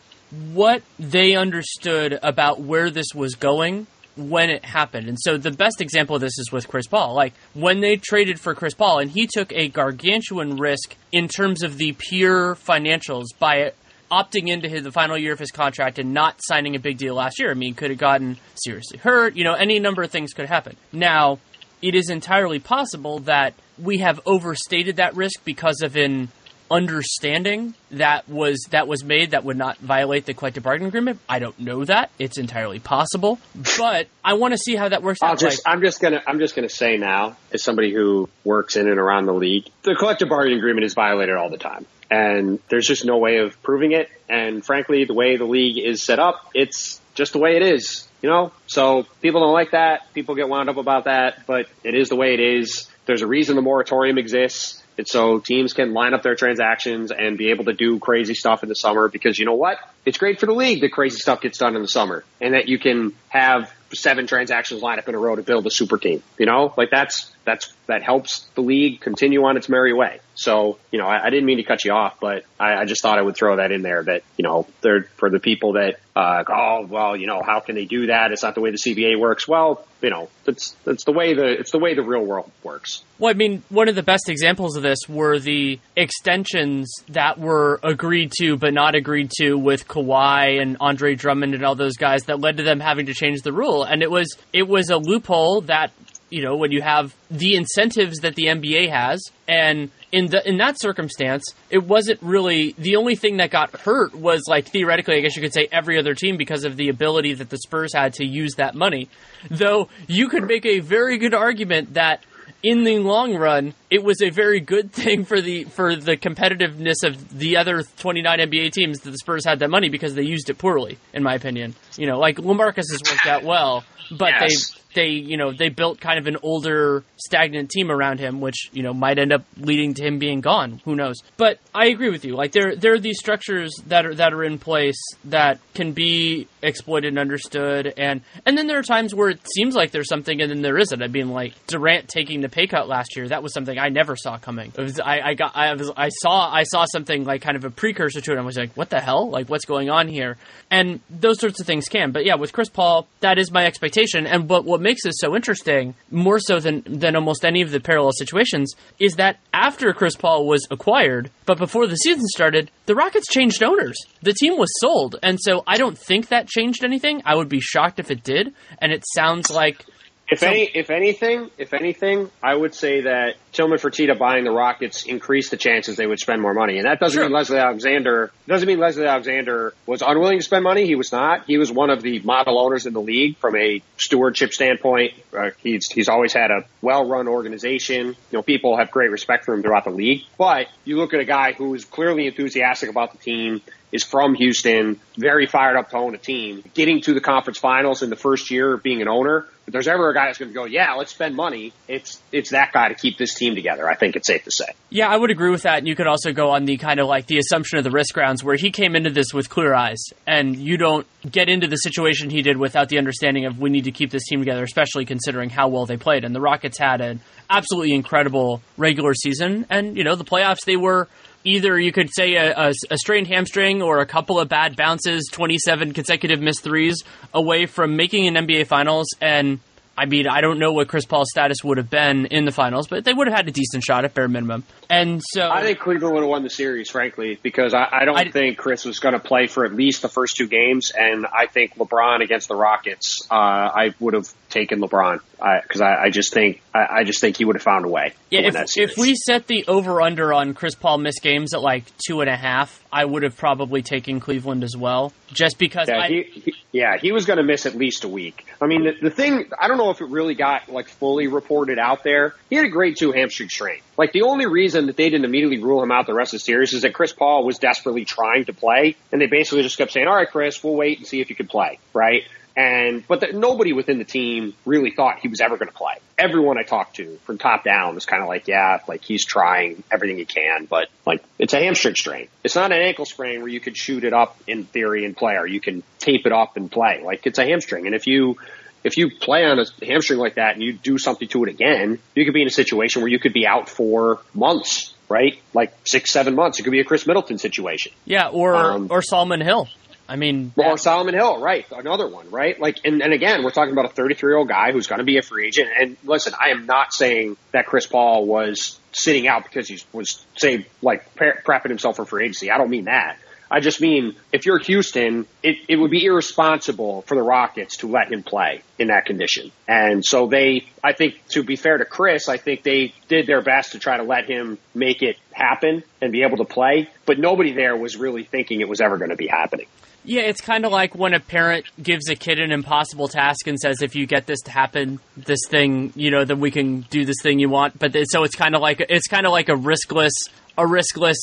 what they understood about where this was going when it happened. And so the best example of this is with Chris Paul. Like when they traded for Chris Paul, and he took a gargantuan risk in terms of the pure financials by opting into his, the final year of his contract and not signing a big deal last year. I mean, could have gotten seriously hurt. You know, any number of things could happen. Now, it is entirely possible that we have overstated that risk because of an understanding that was that was made that would not violate the collective bargaining agreement. I don't know that. It's entirely possible, but I want to see how that works I'll out. just Like, I'm just gonna I'm just gonna say now, as somebody who works in and around the league, the collective bargaining agreement is violated all the time. And there's just no way of proving it. And frankly, the way the league is set up, it's just the way it is. You know? So people don't like that. People get wound up about that, but it is the way it is. There's a reason the moratorium exists. And so teams can line up their transactions and be able to do crazy stuff in the summer because you know what? It's great for the league that crazy stuff gets done in the summer and that you can have seven transactions line up in a row to build a super team. You know, like that's that's that helps the league continue on its merry way. So, you know, I, I didn't mean to cut you off, but I, I, just thought I would throw that in there that, you know, they're for the people that, uh, oh, well, you know, how can they do that? It's not the way the CBA works. Well, you know, it's, it's the way the, it's the way the real world works. Well, I mean, one of the best examples of this were the extensions that were agreed to but not agreed to with Kawhi and Andre Drummond and all those guys that led to them having to change the rule. And it was, it was a loophole that you know, when you have the incentives that the NBA has, and in the in that circumstance, it wasn't really the only thing that got hurt was like theoretically, I guess you could say every other team because of the ability that the Spurs had to use that money. Though you could make a very good argument that in the long run, it was a very good thing for the for the competitiveness of the other 29 NBA teams that the Spurs had that money because they used it poorly, in my opinion. You know, like LaMarcus has worked out well, but yes. they they you know they built kind of an older stagnant team around him which you know might end up leading to him being gone. Who knows? But i agree with you. Like there there are these structures that are that are in place that can be exploited and understood. And and then there are times where it seems like there's something and then there isn't. I mean like durant taking the pay cut last year that was something i never saw coming. Was, I, I got i was i saw i saw something like kind of a precursor to it. And i was like what the hell? Like what's going on here? And those sorts of things can. But yeah with chris paul that is my expectation. And but what makes this so interesting, more so than than almost any of the parallel situations, is that after Chris Paul was acquired, but before the season started, the Rockets changed owners. The team was sold, and so I don't think that changed anything. I would be shocked if it did, and it sounds like if So- any, if anything, if anything, I would say that Tillman Fertitta buying the Rockets increased the chances they would spend more money. And that doesn't Sure. mean Leslie Alexander doesn't mean Leslie Alexander was unwilling to spend money. He was not. He was one of the model owners in the league from a stewardship standpoint. Uh, he's he's always had a well-run organization. You know, people have great respect for him throughout the league. But you look at a guy who is clearly enthusiastic about the team is from Houston, very fired up to own a team, getting to the conference finals in the first year of being an owner. If there's ever a guy that's going to go, yeah, let's spend money, it's it's that guy to keep this team together. I think it's safe to say. Yeah, I would agree with that. And you could also go on the kind of like the assumption of the risk grounds where he came into this with clear eyes and you don't get into the situation he did without the understanding of we need to keep this team together, especially considering how well they played. And the Rockets had an absolutely incredible regular season. And, you know, the playoffs, they were either you could say a, a, a strained hamstring or a couple of bad bounces, 27 consecutive missed threes away from making an NBA Finals. And I mean, I don't know what Chris Paul's status would have been in the finals, but they would have had a decent shot at bare minimum. And so I think Cleveland would have won the series, frankly, because I, I don't I- think Chris was going to play for at least the first two games, and I think LeBron against the Rockets, uh, I would have taken LeBron because I, I, just think I, I just think he would have found a way. Yeah, if, if we set the over under on Chris Paul missed games at like two and a half, I would have probably taken Cleveland as well, just because Yeah, I, he, he, yeah, he was going to miss at least a week. I mean, the, the thing, I don't know if it really got like fully reported out there. He had a grade two hamstring strain. Like the only reason that they didn't immediately rule him out the rest of the series is that Chris Paul was desperately trying to play, and they basically just kept saying, "All right, Chris, we'll wait and see if you can play." Right? And but the, nobody within the team really thought he was ever going to play. Everyone I talked to, from top down, was kind of like, "Yeah, like he's trying everything he can, but like it's a hamstring strain. It's not an ankle sprain where you could shoot it up in theory and play, or you can tape it up and play. Like it's a hamstring, and if you if you play on a hamstring like that and you do something to it again, you could be in a situation where you could be out for months, right? Like six, seven months. It could be a Khris Middleton situation. yeah, or Um, or Solomon Hill. I mean, Or Solomon Hill, right? Another one, right? Like, and, and again, we're talking about a 33 year old guy who's going to be a free agent. And listen, I am not saying that Chris Paul was sitting out because he was, say, like prepping himself for free agency. I don't mean that. I just mean if you're Houston, it, it would be irresponsible for the Rockets to let him play in that condition. And so they, I think, to be fair to Chris, I think they did their best to try to let him make it happen and be able to play. But nobody there was really thinking it was ever going to be happening. Yeah, it's kind of like when a parent gives a kid an impossible task and says, "If you get this to happen, this thing, you know, then we can do this thing you want." But it, so it's kind of like it's kind of like a riskless, a riskless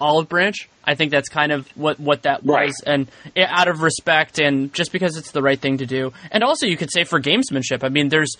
olive branch. I think that's kind of what what that Right. was, and it, out of respect and just because it's the right thing to do, and also you could say for gamesmanship. I mean, there's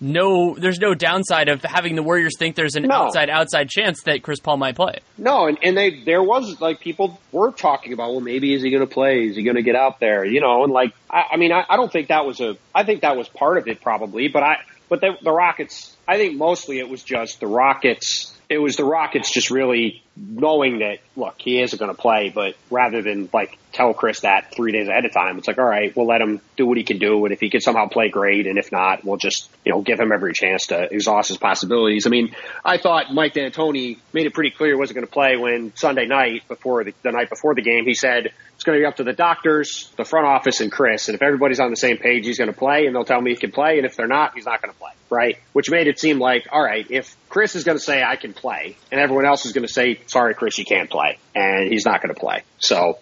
no there's no downside of having the Warriors think there's an No. outside outside chance that Chris Paul might play. No, and, and they there was like people were talking about, well, maybe is he going to play? Is he going to get out there? You know, and like I, I mean, I, I don't think that was a. I think that was part of it probably, but I but the, the Rockets. I think mostly it was just the Rockets. It was the Rockets just really knowing that look, he isn't going to play, but rather than like tell Chris that three days ahead of time, it's like, all right, we'll let him do what he can do, and if he can somehow play great, and if not, we'll just you know give him every chance to exhaust his possibilities. I mean, I thought Mike D'Antoni made it pretty clear he wasn't going to play when Sunday night before the, the night before the game. He said it's going to be up to the doctors, the front office, and Chris. And if everybody's on the same page, he's going to play, and they'll tell me he can play. And if they're not, he's not going to play, right? Which made it seem like, all right, if Chris is going to say I can play, and everyone else is going to say, sorry, Chris, you can't play, and he's not going to play. So.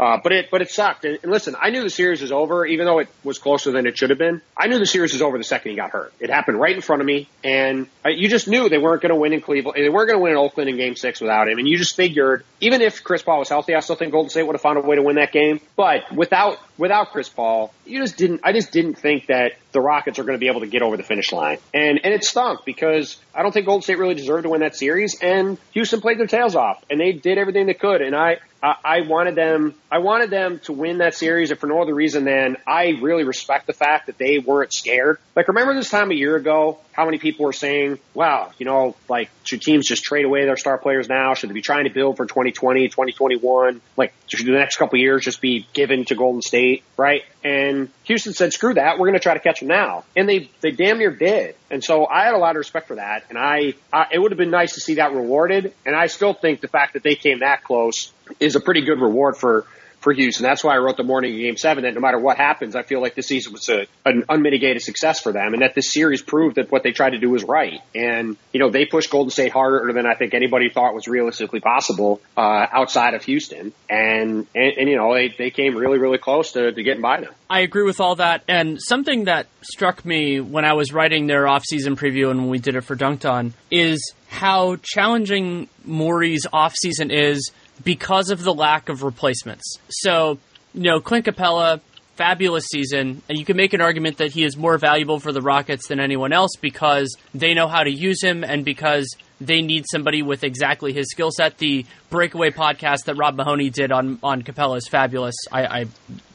Uh, but it, but it sucked. And, listen, I knew the series was over, even though it was closer than it should have been. I knew the series was over the second he got hurt. It happened right in front of me, and uh, you just knew they weren't going to win in Cleveland. They weren't going to win in Oakland in Game Six without him. And you just figured, even if Chris Paul was healthy, I still think Golden State would have found a way to win that game. But without without Chris Paul, you just didn't. I just didn't think that the Rockets are going to be able to get over the finish line. And and it stunk because I don't think Golden State really deserved to win that series. And Houston played their tails off, and they did everything they could. And I I, wanted them. I wanted them to win that series, if for no other reason than I really respect the fact that they weren't scared. Like, remember this time a year ago, how many people were saying, "Wow, you know, like should teams just trade away their star players now? Should they be trying to build for 2020, 2021? Like, should the next couple of years just be given to Golden State, right?" And Houston said, "Screw that. We're going to try to catch them now," and they they damn near did. And so I had a lot of respect for that, and I, I it would have been nice to see that rewarded. And I still think the fact that they came that close is a pretty good reward for for Houston. That's why I wrote the morning Game Seven that no matter what happens, I feel like this season was a, an unmitigated success for them, and that this series proved that what they tried to do was right. And you know they pushed Golden State harder than I think anybody thought was realistically possible uh, outside of Houston, and, and and you know they they came really really close to, to getting by them. I agree with all that. And something that struck me when I was writing their off-season preview and when we did it for Dunc'd On is how challenging Morey's off-season is because of the lack of replacements. So, you know, Clint Capela, fabulous season, and you can make an argument that he is more valuable for the Rockets than anyone else because they know how to use him and because they need somebody with exactly his skill set. The breakaway podcast that Rob Mahoney did on on Capela is fabulous. I, I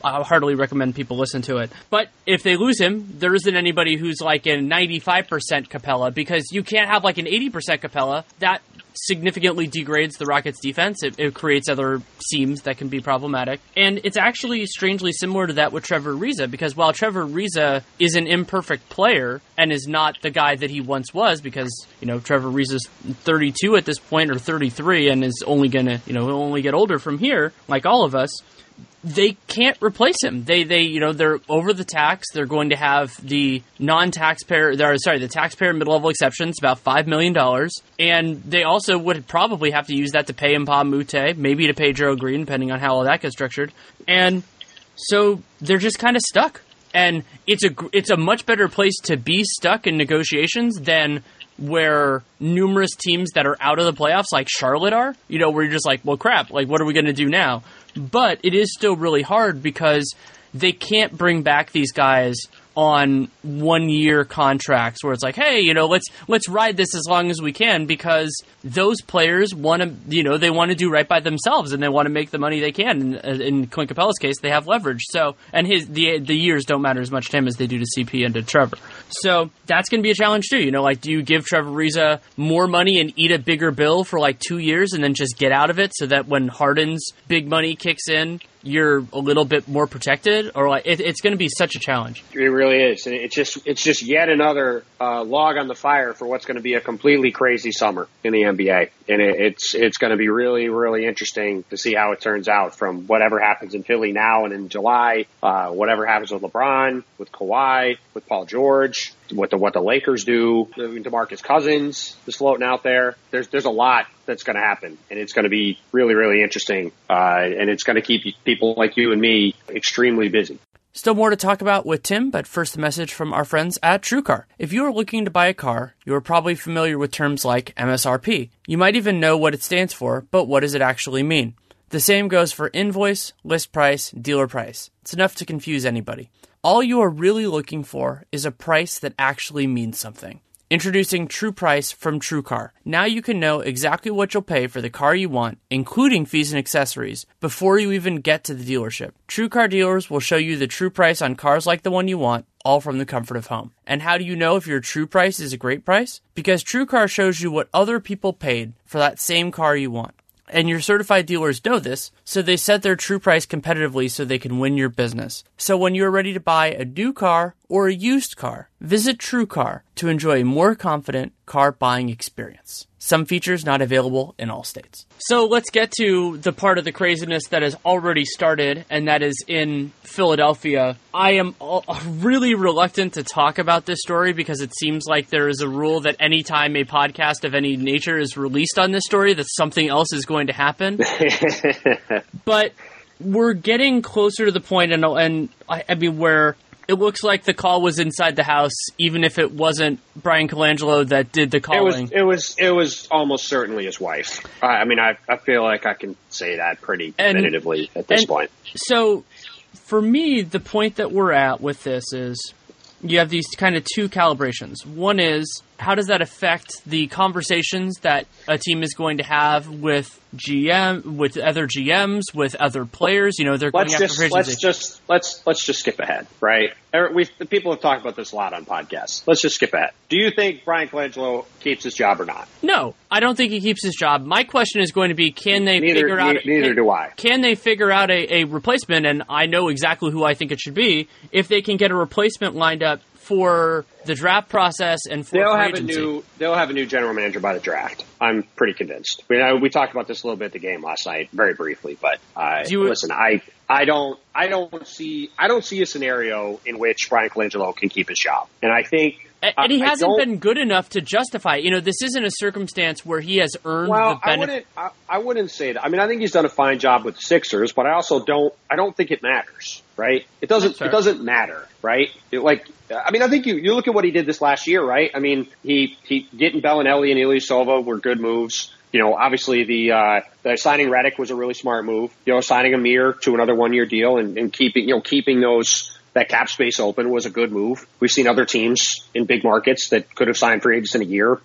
I heartily recommend people listen to it. But if they lose him, there isn't anybody who's like a 95% Capela because you can't have like an 80% Capela. That significantly degrades the Rockets' defense. It, it creates other seams that can be problematic. And it's actually strangely similar to that with Trevor Ariza because while Trevor Ariza is an imperfect player and is not the guy that he once was because, you know, Trevor Ariza's 32 at this point or 33 and is only going to, you know, only get older from here, like all of us they can't replace him. They they you know they're over the tax. They're going to have the non-taxpayer. They're sorry, the taxpayer mid-level exceptions about five million dollars, and they also would probably have to use that to pay Mbah a Moute, maybe to pay Joe Green, depending on how all that gets structured. And so they're just kind of stuck. And it's a it's a much better place to be stuck in negotiations than where numerous teams that are out of the playoffs, like Charlotte, are. You know, where you're just like, well, crap, like what are we going to do now? But it is still really hard because they can't bring back these guys on one year contracts where it's like, hey, you know, let's let's ride this as long as we can because those players want to, you know, they want to do right by themselves and they want to make the money they can. In, uh, in Clint Capela's case, they have leverage. So, and his the the years don't matter as much to him as they do to CP and to Trevor. So that's going to be a challenge too. You know, like do you give Trevor Ariza more money and eat a bigger bill for like two years and then just get out of it so that when Harden's big money kicks in, you're a little bit more protected, or like it, it's going to be such a challenge. It really is. It's just it's just yet another uh, log on the fire for what's going to be a completely crazy summer in the NBA. And it, it's it's going to be really really interesting to see how it turns out from whatever happens in Philly now and in July, uh, whatever happens with LeBron, with Kawhi, with Paul George, what the what the Lakers do, moving DeMarcus Cousins is floating out there. There's there's a lot that's going to happen, and it's going to be really really interesting, uh, and it's going to keep people like you and me extremely busy. Still more to talk about with Tim, but first a message from our friends at TrueCar. If you are looking to buy a car, you are probably familiar with terms like MSRP. You might even know what it stands for, but what does it actually mean? The same goes for invoice, list price, dealer price. It's enough to confuse anybody. All you are really looking for is a price that actually means something. Introducing True Price from TrueCar. Now you can know exactly what you'll pay for the car you want, including fees and accessories, before you even get to the dealership. TrueCar dealers will show you the true price on cars like the one you want, all from the comfort of home. And how do you know if your true price is a great price? Because TrueCar shows you what other people paid for that same car you want. And your certified dealers know this, so they set their true price competitively so they can win your business. So when you're ready to buy a new car or a used car, visit TrueCar to enjoy a more confident car buying experience. Some features not available in all states. So let's get to the part of the craziness that has already started, and that is in Philadelphia. I am really reluctant to talk about this story because it seems like there is a rule that anytime a podcast of any nature is released on this story, that something else is going to happen. but we're getting closer to the point, and, and I, I mean, where it looks like the call was inside the house, even if it wasn't Bryan Colangelo that did the calling. It was. It was. It was almost certainly his wife. I mean, I, I feel like I can say that pretty definitively at this point. So, for me, the point that we're at with this is you have these kind of two calibrations. One is how does that affect the conversations that a team is going to have with GM, with other GMs, with other players? You know, they're let's going just let's just let's let's just skip ahead, right? Er, we people have talked about this a lot on podcasts. Let's just skip ahead. Do you think Bryan Colangelo keeps his job or not? No, I don't think he keeps his job. My question is going to be: Can they neither, figure out? Neither can, do I. Can they figure out a, a replacement? And I know exactly who I think it should be. If they can get a replacement lined up for the draft process and for they'll have agency. a new they'll have a new general manager by the draft. I'm pretty convinced. Mean, I, we talked about this a little bit at the game last night, very briefly. But uh, you, listen, I I don't I don't see I don't see a scenario in which Bryan Colangelo can keep his job, and I think. And he hasn't been good enough to justify. You know, this isn't a circumstance where he has earned well, the benefit. I wouldn't. I, I wouldn't say that. I mean, I think he's done a fine job with the Sixers, but I also don't. I don't think it matters. Right? It doesn't. It doesn't matter. Right? It, like I mean, I think you, you look at what he did this last year, right? I mean, he, he getting Belinelli and Ilyasova were good moves. You know, obviously the, uh, the signing Redick was a really smart move. You know, signing Amir to another one year deal and, and keeping, you know, keeping those, that cap space open was a good move. We've seen other teams in big markets that could have signed free agents in a year,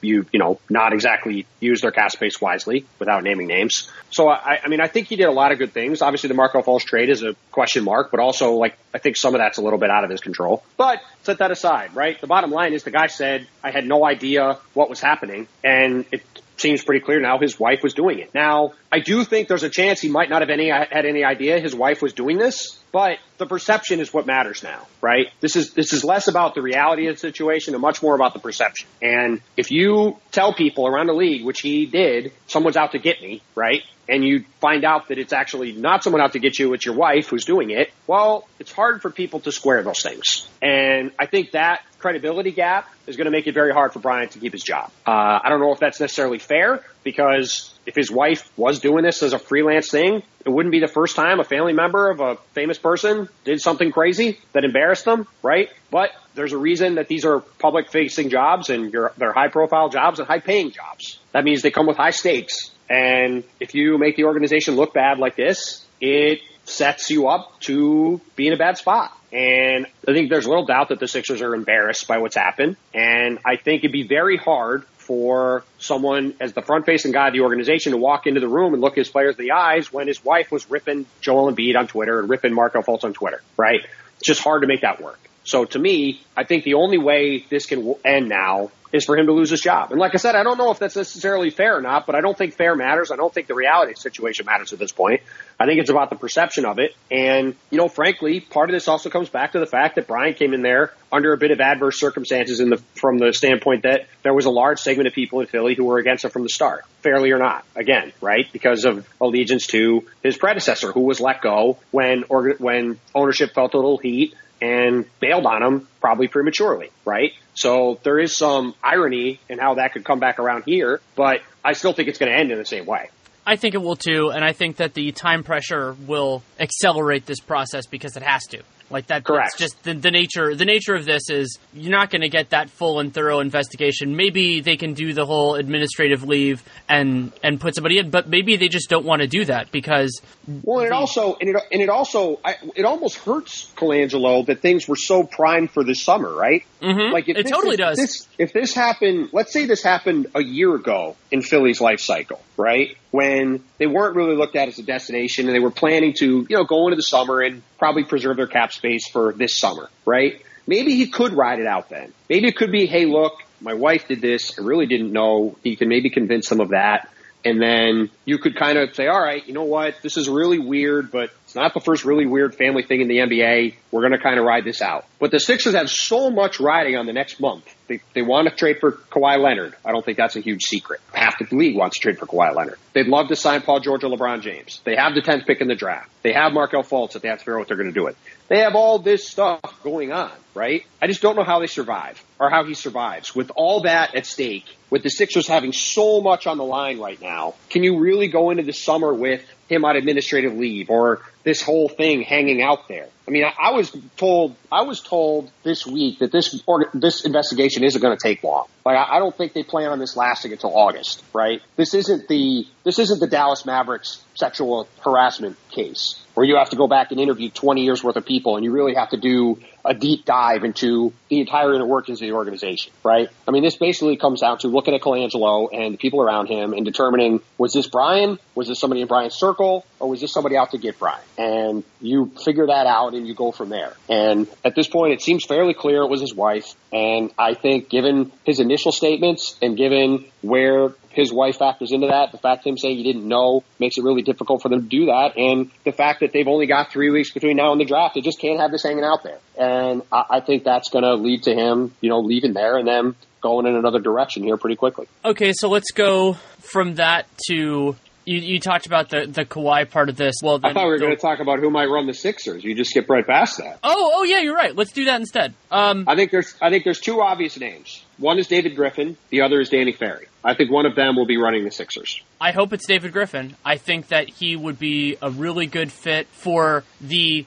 you you know, not exactly use their cap space wisely without naming names. So I, I mean, I think he did a lot of good things. Obviously, the Markelle Fultz trade is a question mark, but also like I think some of that's a little bit out of his control. But set that aside, right? The bottom line is the guy said I had no idea what was happening, and it seems pretty clear now his wife was doing it. Now, I do think there's a chance he might not have any had any idea his wife was doing this, but the perception is what matters now, right? This is this is less about the reality of the situation and much more about the perception. And if you tell people around the league, which he did, someone's out to get me, right? And you find out that it's actually not someone out to get you, it's your wife who's doing it. Well, it's hard for people to square those things. And I think that credibility gap is going to make it very hard for Bryan to keep his job. Uh, I don't know if that's necessarily fair because if his wife was doing this as a freelance thing, it wouldn't be the first time a family member of a famous person did something crazy that embarrassed them, right? But there's a reason that these are public facing jobs and they're high profile jobs and high paying jobs. That means they come with high stakes. And if you make the organization look bad like this, it sets you up to be in a bad spot. And I think there's little doubt that the Sixers are embarrassed by what's happened. And I think it'd be very hard for someone as the front facing guy of the organization to walk into the room and look his players in the eyes when his wife was ripping Joel Embiid on Twitter and ripping Markelle Fultz on Twitter, right? It's just hard to make that work. So to me, I think the only way this can end now is for him to lose his job. And like I said, I don't know if that's necessarily fair or not, but I don't think fair matters. I don't think the reality situation matters at this point. I think it's about the perception of it. And, you know, frankly, part of this also comes back to the fact that Bryan came in there under a bit of adverse circumstances in the, from the standpoint that there was a large segment of people in Philly who were against him from the start, fairly or not, again, right? Because of allegiance to his predecessor who was let go when, or, when ownership felt a little heat and bailed on him probably prematurely, right? So there is some irony in how that could come back around here, but I still think it's going to end in the same way. I think it will too, and I think that the time pressure will accelerate this process because it has to. Like that. Correct. That's just the, the nature. The nature of this is you're not going to get that full and thorough investigation. Maybe they can do the whole administrative leave and and put somebody in, but maybe they just don't want to do that because. Well, and it also and it and it also I, it almost hurts Colangelo that things were so primed for this summer, right? Mhm. Like if It this totally is- does. This, if this happened, let's say this happened a year ago in Philly's life cycle, right? When they weren't really looked at as a destination and they were planning to, you know, go into the summer and probably preserve their cap space for this summer, right? Maybe he could ride it out then. Maybe it could be, hey, look, my wife did this. I really didn't know. He can maybe convince them of that. And then you could kind of say, all right, you know what? This is really weird, but it's not the first really weird family thing in the NBA. We're going to kind of ride this out. But the Sixers have so much riding on the next month. They, they want to trade for Kawhi Leonard. I don't think that's a huge secret. Half the league wants to trade for Kawhi Leonard. They'd love to sign Paul George or LeBron James. They have the 10th pick in the draft. They have Markelle Fultz if they have to figure out what they're going to do it. They have all this stuff going on, right? I just don't know how they survive or how he survives. With all that at stake, with the Sixers having so much on the line right now, can you really go into the summer with him on administrative leave or this whole thing hanging out there? I mean, I, I was told, I was told this week that this or, this investigation isn't going to take long. Like, I, I don't think they plan on this lasting until August, right? This isn't the this isn't the Dallas Mavericks sexual harassment case where you have to go back and interview 20 years worth of people and you really have to do a deep dive into the entire inner workings of the organization, right? I mean, this basically comes down to looking at Colangelo and the people around him and determining was this Bryan? Was this somebody in Bryan's circle? Or was this somebody out to get Bryan? And you figure that out and you go from there. And at this point, it seems fairly clear it was his wife. And I think given his initial statements and given where his wife factors into that. The fact him saying he didn't know makes it really difficult for them to do that. And the fact that they've only got three weeks between now and the draft, they just can't have this hanging out there. And I, I think that's going to lead to him, you know, leaving there and then going in another direction here pretty quickly. Okay, so let's go from that to you. You talked about the the Kawhi part of this. Well, then I thought we were go- going to talk about who might run the Sixers. You just skip right past that. Oh, oh yeah, you're right. Let's do that instead. Um, I think there's I think there's two obvious names. One is David Griffin. The other is Danny Ferry. I think one of them will be running the Sixers. I hope it's David Griffin. I think that he would be a really good fit for the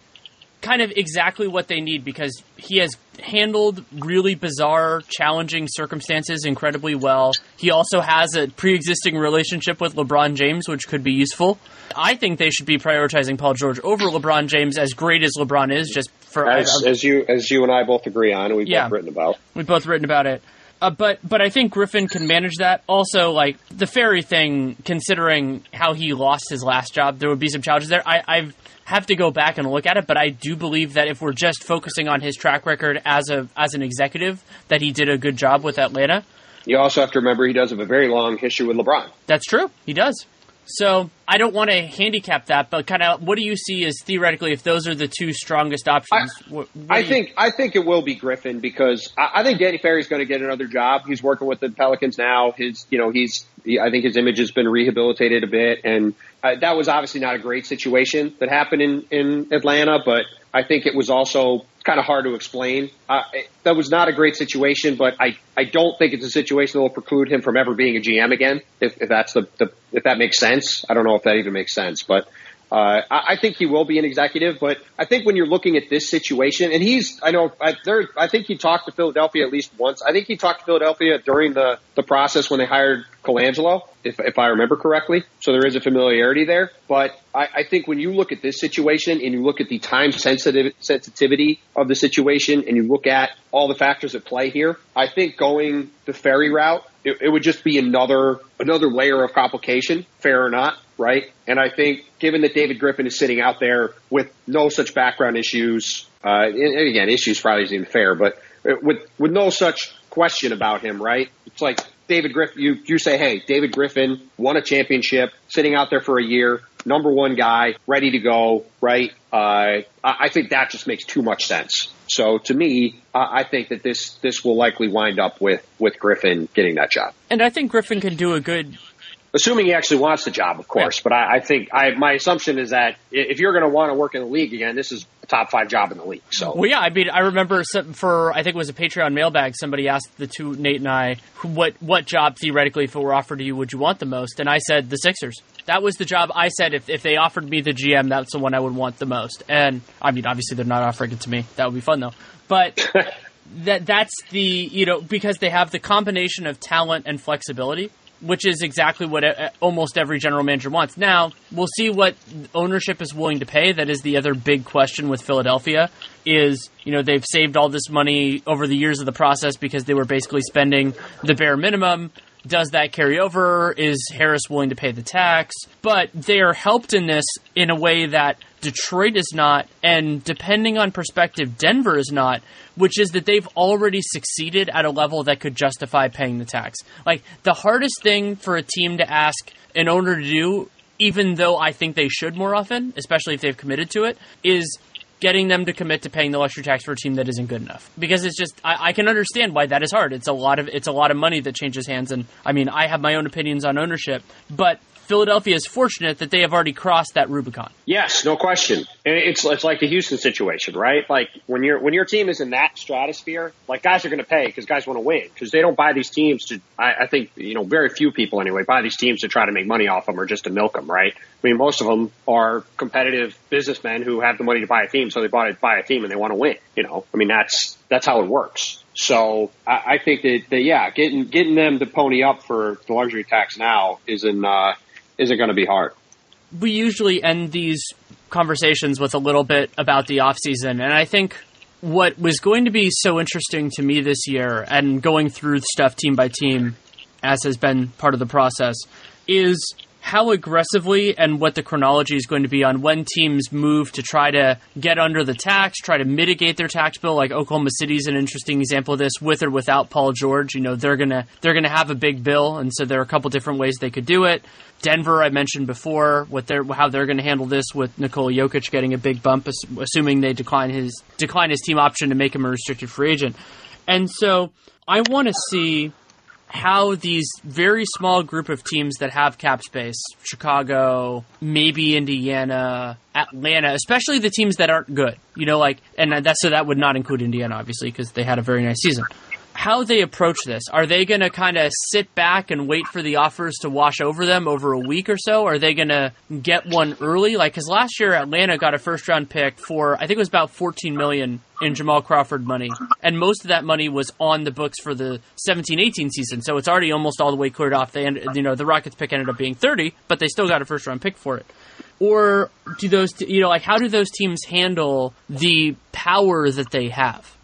kind of exactly what they need because he has handled really bizarre, challenging circumstances incredibly well. He also has a pre-existing relationship with LeBron James, which could be useful. I think they should be prioritizing Paul George over LeBron James, as great as LeBron is. Just for As, as you as you and I both agree on, and we've Yeah. both written about. We've both written about it. Uh, but but I think Griffin can manage that. Also, like the Ferry thing, considering how he lost his last job, there would be some challenges there. I I have to go back and look at it, but I do believe that if we're just focusing on his track record as a as an executive, that he did a good job with Atlanta. You also have to remember he does have a very long history with LeBron. That's true. He does. So I don't want to handicap that, but kind of what do you see as theoretically if those are the two strongest options? what, what I think I think it will be Griffin because I, I think Danny Ferry's going to get another job. He's working with the Pelicans now. His you know he's he, I think his image has been rehabilitated a bit, and uh, that was obviously not a great situation that happened in in Atlanta, but I think it was also kind of hard to explain. Uh, it, that was not a great situation, but I I don't think it's a situation that will preclude him from ever being a GM again. If, if that's the, the if that makes sense, I don't know if that even makes sense, but. Uh, I, I think he will be an executive, but I think when you're looking at this situation, and he's, I know, I, there, I think he talked to Philadelphia at least once. I think he talked to Philadelphia during the, the process when they hired Colangelo, if, if I remember correctly. So there is a familiarity there. But I, I think when you look at this situation and you look at the time sensitive sensitivity of the situation and you look at all the factors at play here, I think going the ferry route, it, it would just be another another layer of complication, fair or not, right? And I think given that David Griffin is sitting out there with no such background issues, uh, and again, issues probably isn't even fair, but uh, with with no such question about him, right? It's like David Griffin. You you say, hey, David Griffin won a championship, sitting out there for a year, number one guy, ready to go, right? Uh, I, think that just makes too much sense. So to me, I think that this this will likely wind up with with Griffin getting that job. and I think Griffin can do a good Assuming he actually wants the job, of course. But I, I think I, my assumption is that if you're going to want to work in the league again, this is a top five job in the league. So Well, yeah, I mean, I remember for I think it was a Patreon mailbag. Somebody asked the two Nate and I, what what job theoretically, if it were offered to you, would you want the most? And I said the Sixers. That was the job I said if, if they offered me the GM, that's the one I would want the most. And I mean, obviously they're not offering it to me. That would be fun though. But that that's the you know because they have the combination of talent and flexibility which is exactly what uh, uh, almost every general manager wants. Now, we'll see what ownership is willing to pay. That is the other big question with Philadelphia is, you know, they've saved all this money over the years of the process because they were basically spending the bare minimum. Does that carry over? Is Harris willing to pay the tax? But they are helped in this in a way that Detroit is not, and depending on perspective, Denver is not, which is that they've already succeeded at a level that could justify paying the tax. Like, the hardest thing for a team to ask an owner to do, even though I think they should more often, especially if they've committed to it, is getting them to commit to paying the luxury tax for a team that isn't good enough. Because it's just I, I, can understand why that is hard. It's a lot of it's a lot of money that changes hands and I mean I have my own opinions on ownership, but Philadelphia is fortunate that they have already crossed that Rubicon. Yes, no question. It's it's like the Houston situation, right? Like when your when your team is in that stratosphere, like guys are going to pay because guys want to win because they don't buy these teams to. I, I think you know very few people anyway buy these teams to try to make money off them or just to milk them, right? I mean, most of them are competitive businessmen who have the money to buy a team, so they buy buy a team and they want to win. You know, I mean that's that's how it works. So I, I think that, that yeah, getting getting them to pony up for the luxury tax now is in uh, isn't going to be hard. We usually end these conversations with a little bit about the offseason, and I think what was going to be so interesting to me this year and going through stuff team by team as has been part of the process is how aggressively and what the chronology is going to be on when teams move to try to get under the tax, try to mitigate their tax bill. Like Oklahoma City is an interesting example of this, with or without Paul George. You know, they're gonna they're gonna have a big bill, and so there are a couple different ways they could do it. Denver, I mentioned before, what they're how they're going to handle this with Nikola Jokic getting a big bump, assuming they decline his decline his team option to make him a restricted free agent. And so I want to see how these very small group of teams that have cap space, Chicago, maybe Indiana, Atlanta, especially the teams that aren't good, you know, like, and that's so that would not include Indiana, obviously, because they had a very nice season how they approach this. Are they going to kind of sit back and wait for the offers to wash over them over a week or so? Are they going to get one early? Like, because last year Atlanta got a first round pick for I think it was about 14 million in Jamal Crawford money, and most of that money was on the books for the 17-18 season. So it's already almost all the way cleared off. They ended, you know the Rockets pick ended up being 30, but they still got a first round pick for it. Or do those you know like how do those teams handle the power that they have?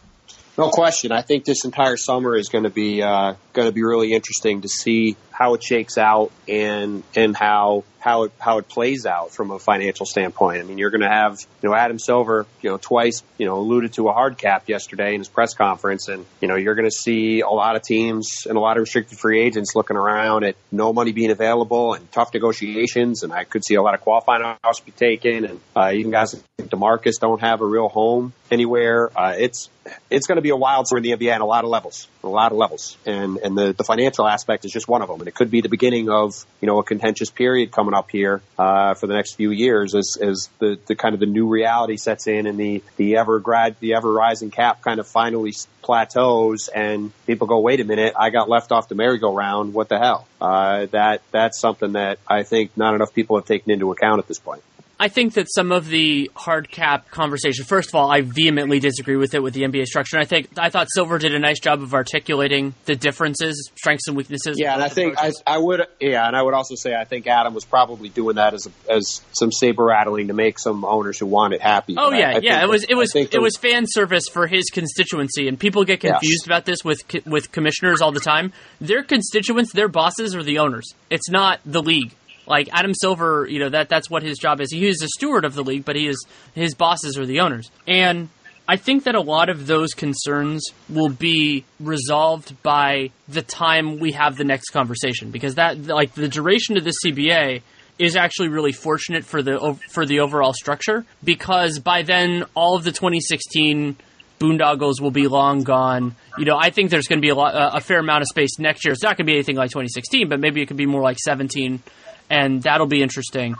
No question. I think this entire summer is going to be uh, going to be really interesting to see how it shakes out and and how how it how it plays out from a financial standpoint. I mean, you're going to have you know Adam Silver, you know, twice you know alluded to a hard cap yesterday in his press conference, and you know you're going to see a lot of teams and a lot of restricted free agents looking around at no money being available and tough negotiations, and I could see a lot of qualifying outs be taken, and uh, even guys like Demarcus don't have a real home anywhere. Uh, it's it's going to be a wild summer in the NBA on a lot of levels, a lot of levels, and and the the financial aspect is just one of them, and it could be the beginning of you know a contentious period coming up here uh, for the next few years as as the, the kind of the new reality sets in and the the ever grad the ever rising cap kind of finally plateaus and people go wait a minute I got left off the merry-go-round. What the hell? Uh, that that's something that I think not enough people have taken into account at this point. I think that some of the hard cap conversation. First of all, I vehemently disagree with it with the NBA structure. And I think I thought Silver did a nice job of articulating the differences, strengths, and weaknesses. Yeah, and I think I, I, would. Yeah, and I would also say I think Adam was probably doing that as a, as some saber rattling to make some owners who want it happy. Oh yeah, I, yeah. It was it was it was fan service for his constituency, and people get confused yes. about this with with commissioners all the time. Their constituents, their bosses, are the owners. It's not the league. Like Adam Silver, you know that that's what his job is. He is a steward of the league, but he is his bosses are the owners. And I think that a lot of those concerns will be resolved by the time we have the next conversation because that like the duration of the CBA is actually really fortunate for the for the overall structure because by then all of the 2016 boondoggles will be long gone. You know, I think there's going to be a, lot, a fair amount of space next year. It's not going to be anything like 2016, but maybe it could be more like 17 and that'll be interesting.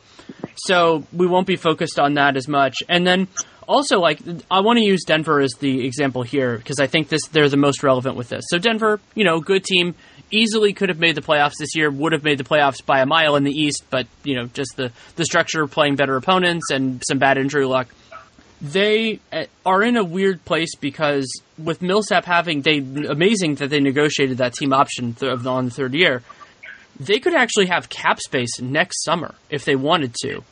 So we won't be focused on that as much. And then also, like, I want to use Denver as the example here because I think this they're the most relevant with this. So Denver, you know, good team easily could have made the playoffs this year, would have made the playoffs by a mile in the East, but you know, just the the structure playing better opponents and some bad injury luck. They uh, are in a weird place because with Millsap having they amazing that they negotiated that team option on the third year. They could actually have cap space next summer if they wanted to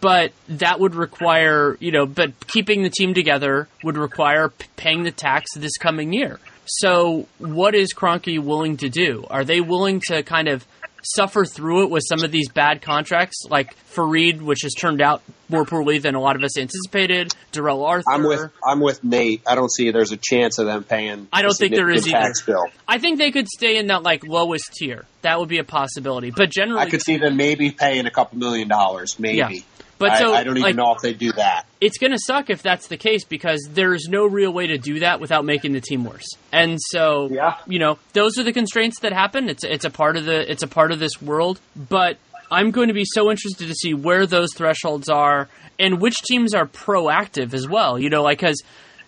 but that would require, you know, but keeping the team together would require p- paying the tax this coming year. So, what is Kroenke willing to do? Are they willing to kind of suffer through it with some of these bad contracts, like Faried, which has turned out more poorly than a lot of us anticipated? Darrell Arthur. I'm with I'm with Nate. I don't see there's a chance of them paying. I don't think there is either. tax bill. I think they could stay in that like lowest tier. That would be a possibility. But generally, I could see them maybe paying a couple million dollars, maybe. Yeah. But I, so, I don't even like- know if they do that. it's going to suck if that's the case because there's no real way to do that without making the team worse. And so, Yeah. you know, those are the constraints that happen. It's it's a part of the it's a part of this world. But I'm going to be so interested to see where those thresholds are and which teams are proactive as well. You know, like because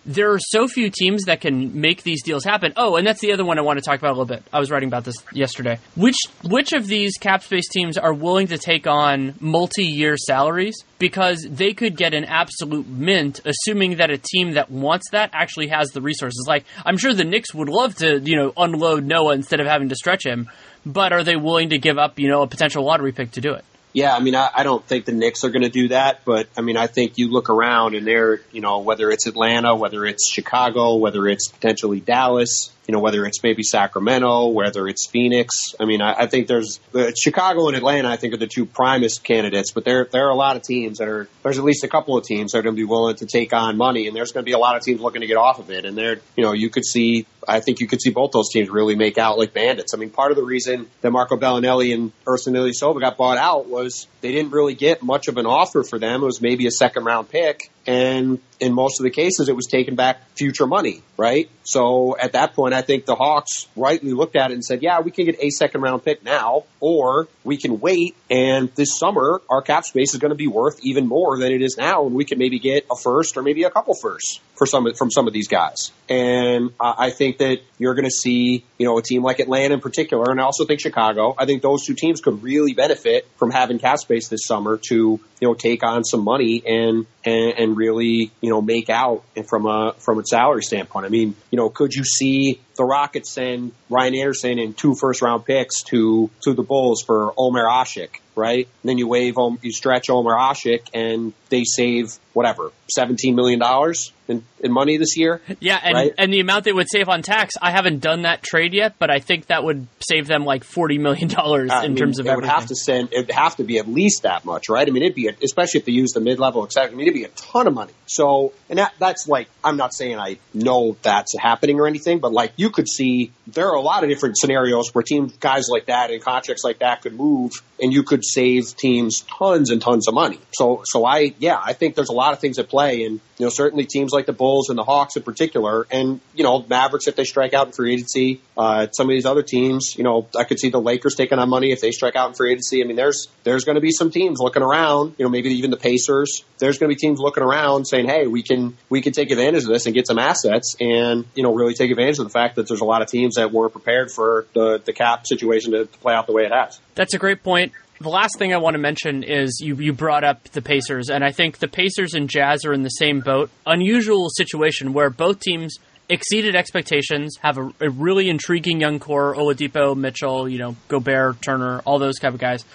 there are so few teams that can make these deals happen. Oh, and that's the other one I want to talk about a little bit. I was writing about this yesterday. Which which of these cap space teams are willing to take on multi-year salaries because they could get an absolute mint assuming that a team that wants that actually has the resources. Like I'm sure the Knicks would love to, you know, unload Noah instead of having to stretch him, but are they willing to give up, you know, a potential lottery pick to do it? Yeah, I mean, I, I don't think the Knicks are going to do that, but I mean, I think you look around and they're, you know, whether it's Atlanta, whether it's Chicago, whether it's potentially Dallas, you know, whether it's maybe Sacramento, whether it's Phoenix. I mean, I, I think there's uh, Chicago and Atlanta. I think are the two primest candidates, but there there are a lot of teams that are. There's at least a couple of teams that are going to be willing to take on money, and there's going to be a lot of teams looking to get off of it. And they're, you know, you could see. I think you could see both those teams really make out like bandits. I mean, part of the reason that Marco Belinelli and Ersan Ilyasova got bought out was they didn't really get much of an offer for them. It was maybe a second round pick, and in most of the cases, it was taking back future money, right? So at that point, I think the Hawks rightly looked at it and said, yeah, we can get a second round pick now, or we can wait. And this summer, our cap space is going to be worth even more than it is now. And we can maybe get a first or maybe a couple firsts for some, from some of these guys. And I think that you're going to see, you know, a team like Atlanta in particular, and I also think Chicago. I think those two teams could really benefit from having cap space this summer to, you know, take on some money and and, and really, you know, make out from a from a salary standpoint. I mean, you know, could you see the Rockets send Ryan Anderson and two first round picks to to the Bulls for Omer Asik, right? And then you wave you stretch Omer Asik, and they save whatever seventeen million dollars in, in money this year. Yeah, and, Right. and the amount they would save on tax, I haven't done that trade yet, but I think that would save them like forty million dollars in mean, terms of it would have to send. It would have to be at least that much, right? I mean, it'd be especially if they use the mid level exec. I mean, it'd be a ton of money. So, and that that's like I'm not saying I know that's happening or anything, but like you could see there are a lot of different scenarios where team guys like that and contracts like that could move, and you could save teams tons and tons of money. So, so I yeah, I think there's a lot of things at play, and you know certainly teams like the Bulls and the Hawks in particular, and you know Mavericks if they strike out in free agency. Uh, some of these other teams, you know, I could see the Lakers taking on money if they strike out in free agency. I mean, there's there's going to be some teams looking around, you know, maybe even the Pacers. There's going to be teams looking around saying, "Hey, we can we can take advantage of this and get some assets, and you know, really take advantage of the fact that there's a lot of teams that weren't prepared for the the cap situation to, to play out the way it has." That's a great point. The last thing I want to mention is you, you brought up the Pacers, and I think the Pacers and Jazz are in the same boat. Unusual situation where both teams exceeded expectations, have a, a really intriguing young core, Oladipo, Mitchell, you know, Gobert, Turner, all those type of guys.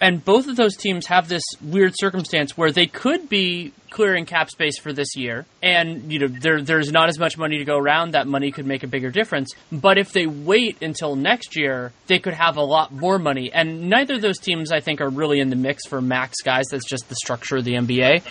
And both of those teams have this weird circumstance where they could be clearing cap space for this year, and you know there there's not as much money to go around. That money could make a bigger difference. But if they wait until next year, they could have a lot more money. And neither of those teams, I think, are really in the mix for max guys. That's just the structure of the NBA.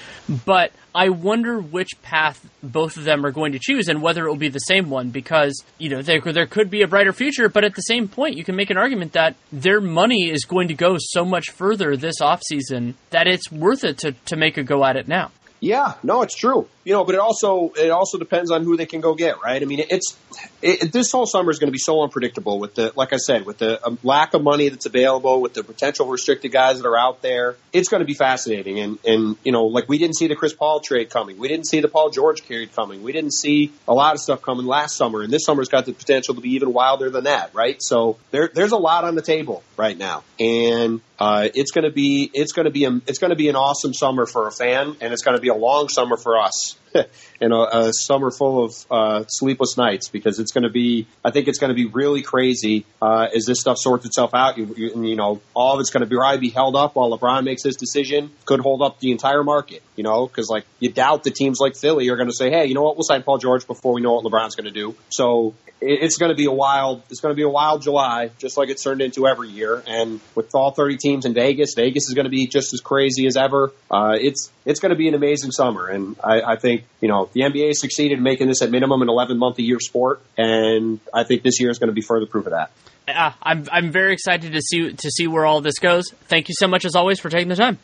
But I wonder which path both of them are going to choose and whether it will be the same one because, you know, there, there could be a brighter future, but at the same point, you can make an argument that their money is going to go so much further this offseason that it's worth it to, to make a go at it now. Yeah, no, it's true. You know, but it also it also depends on who they can go get, right? I mean, it's it, this whole summer is going to be so unpredictable with the like I said, with the um, lack of money that's available, with the potential restricted guys that are out there. It's going to be fascinating, and and you know, like we didn't see the Chris Paul trade coming, we didn't see the Paul George trade coming, we didn't see a lot of stuff coming last summer, and this summer's got the potential to be even wilder than that, right? So there there's a lot on the table right now, and uh, it's going to be it's going to be a, it's going to be an awesome summer for a fan, and it's going to be a long summer for us, and a, a, summer full of uh, sleepless nights because it's going to be I think it's going to be really crazy uh, as this stuff sorts itself out. You, you, you know, all of it's going to be probably be held up while LeBron makes his decision. Could hold up the entire market, you know, because like you doubt the teams like Philly are going to say, hey, you know what, we'll sign Paul George before we know what LeBron's going to do. So it's going to be a wild it's going to be a wild July, just like it's turned into every year. And with all 30 teams in Vegas, Vegas is going to be just as crazy as ever. Uh, it's it's going to be an amazing summer, and I, I think you know the NBA succeeded in making this at minimum an 11 month a year sport, and I think this year is going to be further proof of that. Uh, I'm I'm very excited to see to see where all this goes. Thank you so much as always for taking the time.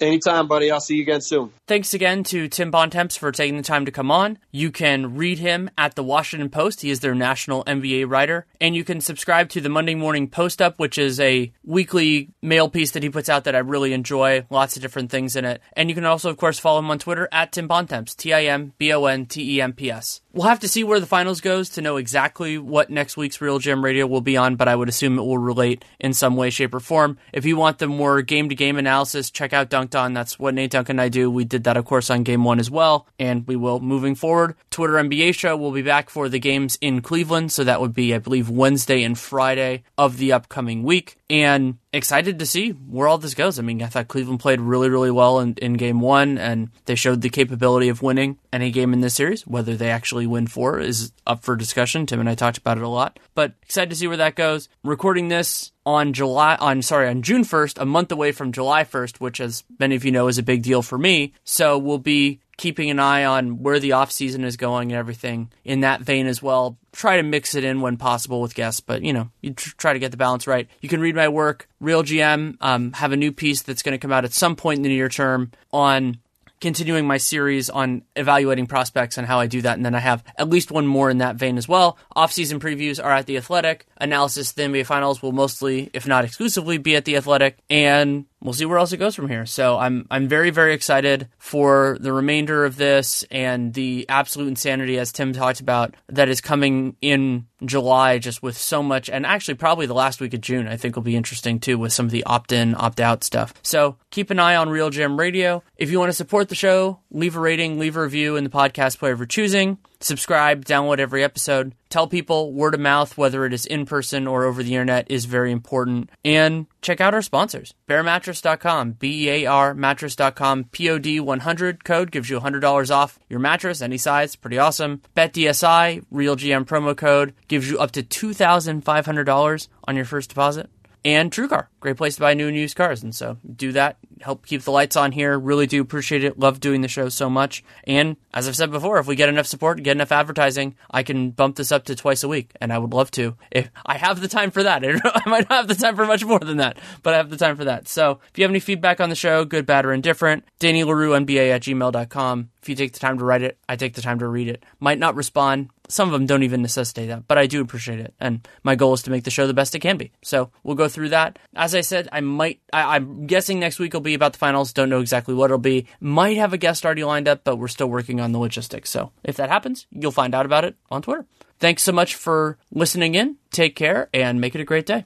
Anytime, buddy. I'll see you again soon. Thanks again to Tim Bontemps for taking the time to come on. You can read him at the Washington Post. He is their national NBA writer. And you can subscribe to the Monday Morning Post Up, which is a weekly mail piece that he puts out that I really enjoy. Lots of different things in it. And you can also, of course, follow him on Twitter at Tim Bontemps, T I M B O N T E M P S. We'll have to see where the finals goes to know exactly what next week's RealGM Radio will be on, but I would assume it will relate in some way, shape, or form. If you want the more game to game analysis, check out On. That's what Nate Duncan and I do. We did that, of course, on game one as well, and we will moving forward. Twitter NBA show will be back for the games in Cleveland, so that would be, I believe, Wednesday and Friday of the upcoming week. And excited to see where all this goes. I mean, I thought Cleveland played really, really well in, in game one, and they showed the capability of winning any game in this series. Whether they actually win four is up for discussion. Tim and I talked about it a lot, but excited to see where that goes. recording this on July, on sorry, on June 1st, a month away from July 1st, which, as many of you know, is a big deal for me. So we'll be keeping an eye on where the off season is going and everything in that vein as well. Try to mix it in when possible with guests, but you know, you tr- try to get the balance right. You can read my work, RealGM. Um, have a new piece that's going to come out at some point in the near term on continuing my series on evaluating prospects and how I do that. And then I have at least one more in that vein as well. Off-season previews are at The Athletic. Analysis of the NBA Finals will mostly, if not exclusively, be at The Athletic. And we'll see where else it goes from here. So I'm I'm very very excited for the remainder of this and the absolute insanity as Tim talked about that is coming in July just with so much and actually probably the last week of June I think will be interesting too with some of the opt-in opt-out stuff. So keep an eye on RealGM Radio. If you want to support the show, leave a rating, leave a review in the podcast player of your choosing subscribe, download every episode. Tell people word of mouth, whether it is in person or over the internet, is very important. And check out our sponsors. BearMattress.com, B E A R mattress.com, POD 100 code gives you $100 off your mattress, any size, pretty awesome. BetDSI, RealGM promo code gives you up to $2,500 on your first deposit and TrueCar. Great place to buy new and used cars. And so do that. Help keep the lights on here. Really do appreciate it. Love doing the show so much. And as I've said before, if we get enough support, get enough advertising, I can bump this up to twice a week. And I would love to. If I have the time for that. I might not have the time for much more than that, but I have the time for that. So if you have any feedback on the show, good, bad, or indifferent, Danny Leroux, NBA at gmail.com. If you take the time to write it, I take the time to read it. Might not respond. Some of them don't even necessitate that, but I do appreciate it. And my goal is to make the show the best it can be. So we'll go through that. As I said, I might, I, am guessing next week will be about the finals. Don't know exactly what it'll be. Might have a guest already lined up, but we're still working on the logistics. So if that happens, you'll find out about it on Twitter. Thanks so much for listening in. Take care and make it a great day.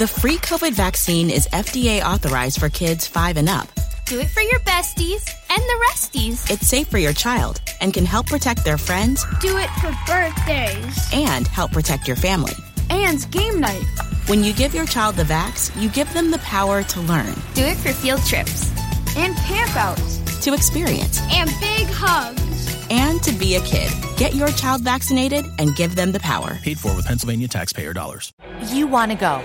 The free COVID vaccine is FDA authorized for kids 5 and up. Do it for your besties and the resties. It's safe for your child and can help protect their friends. Do it for birthdays and help protect your family. And game night. When you give your child the vax, you give them the power to learn. Do it for field trips and campouts. To experience and big hugs. And to be a kid. Get your child vaccinated and give them the power. Paid for with Pennsylvania taxpayer dollars. You want to go.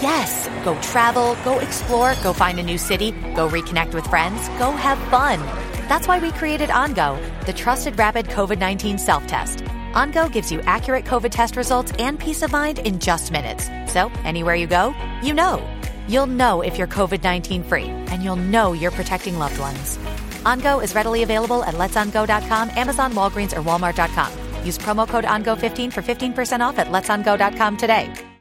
Yes, go travel, go explore, go find a new city, go reconnect with friends, go have fun. That's why we created OnGo, the trusted rapid COVID 19 self test. OnGo gives you accurate COVID test results and peace of mind in just minutes. So, anywhere you go, you know. You'll know if you're COVID 19 free, and you'll know you're protecting loved ones. OnGo is readily available at letsongo.com, Amazon, Walgreens, or Walmart.com. Use promo code ONGO15 for 15% off at letsongo.com today.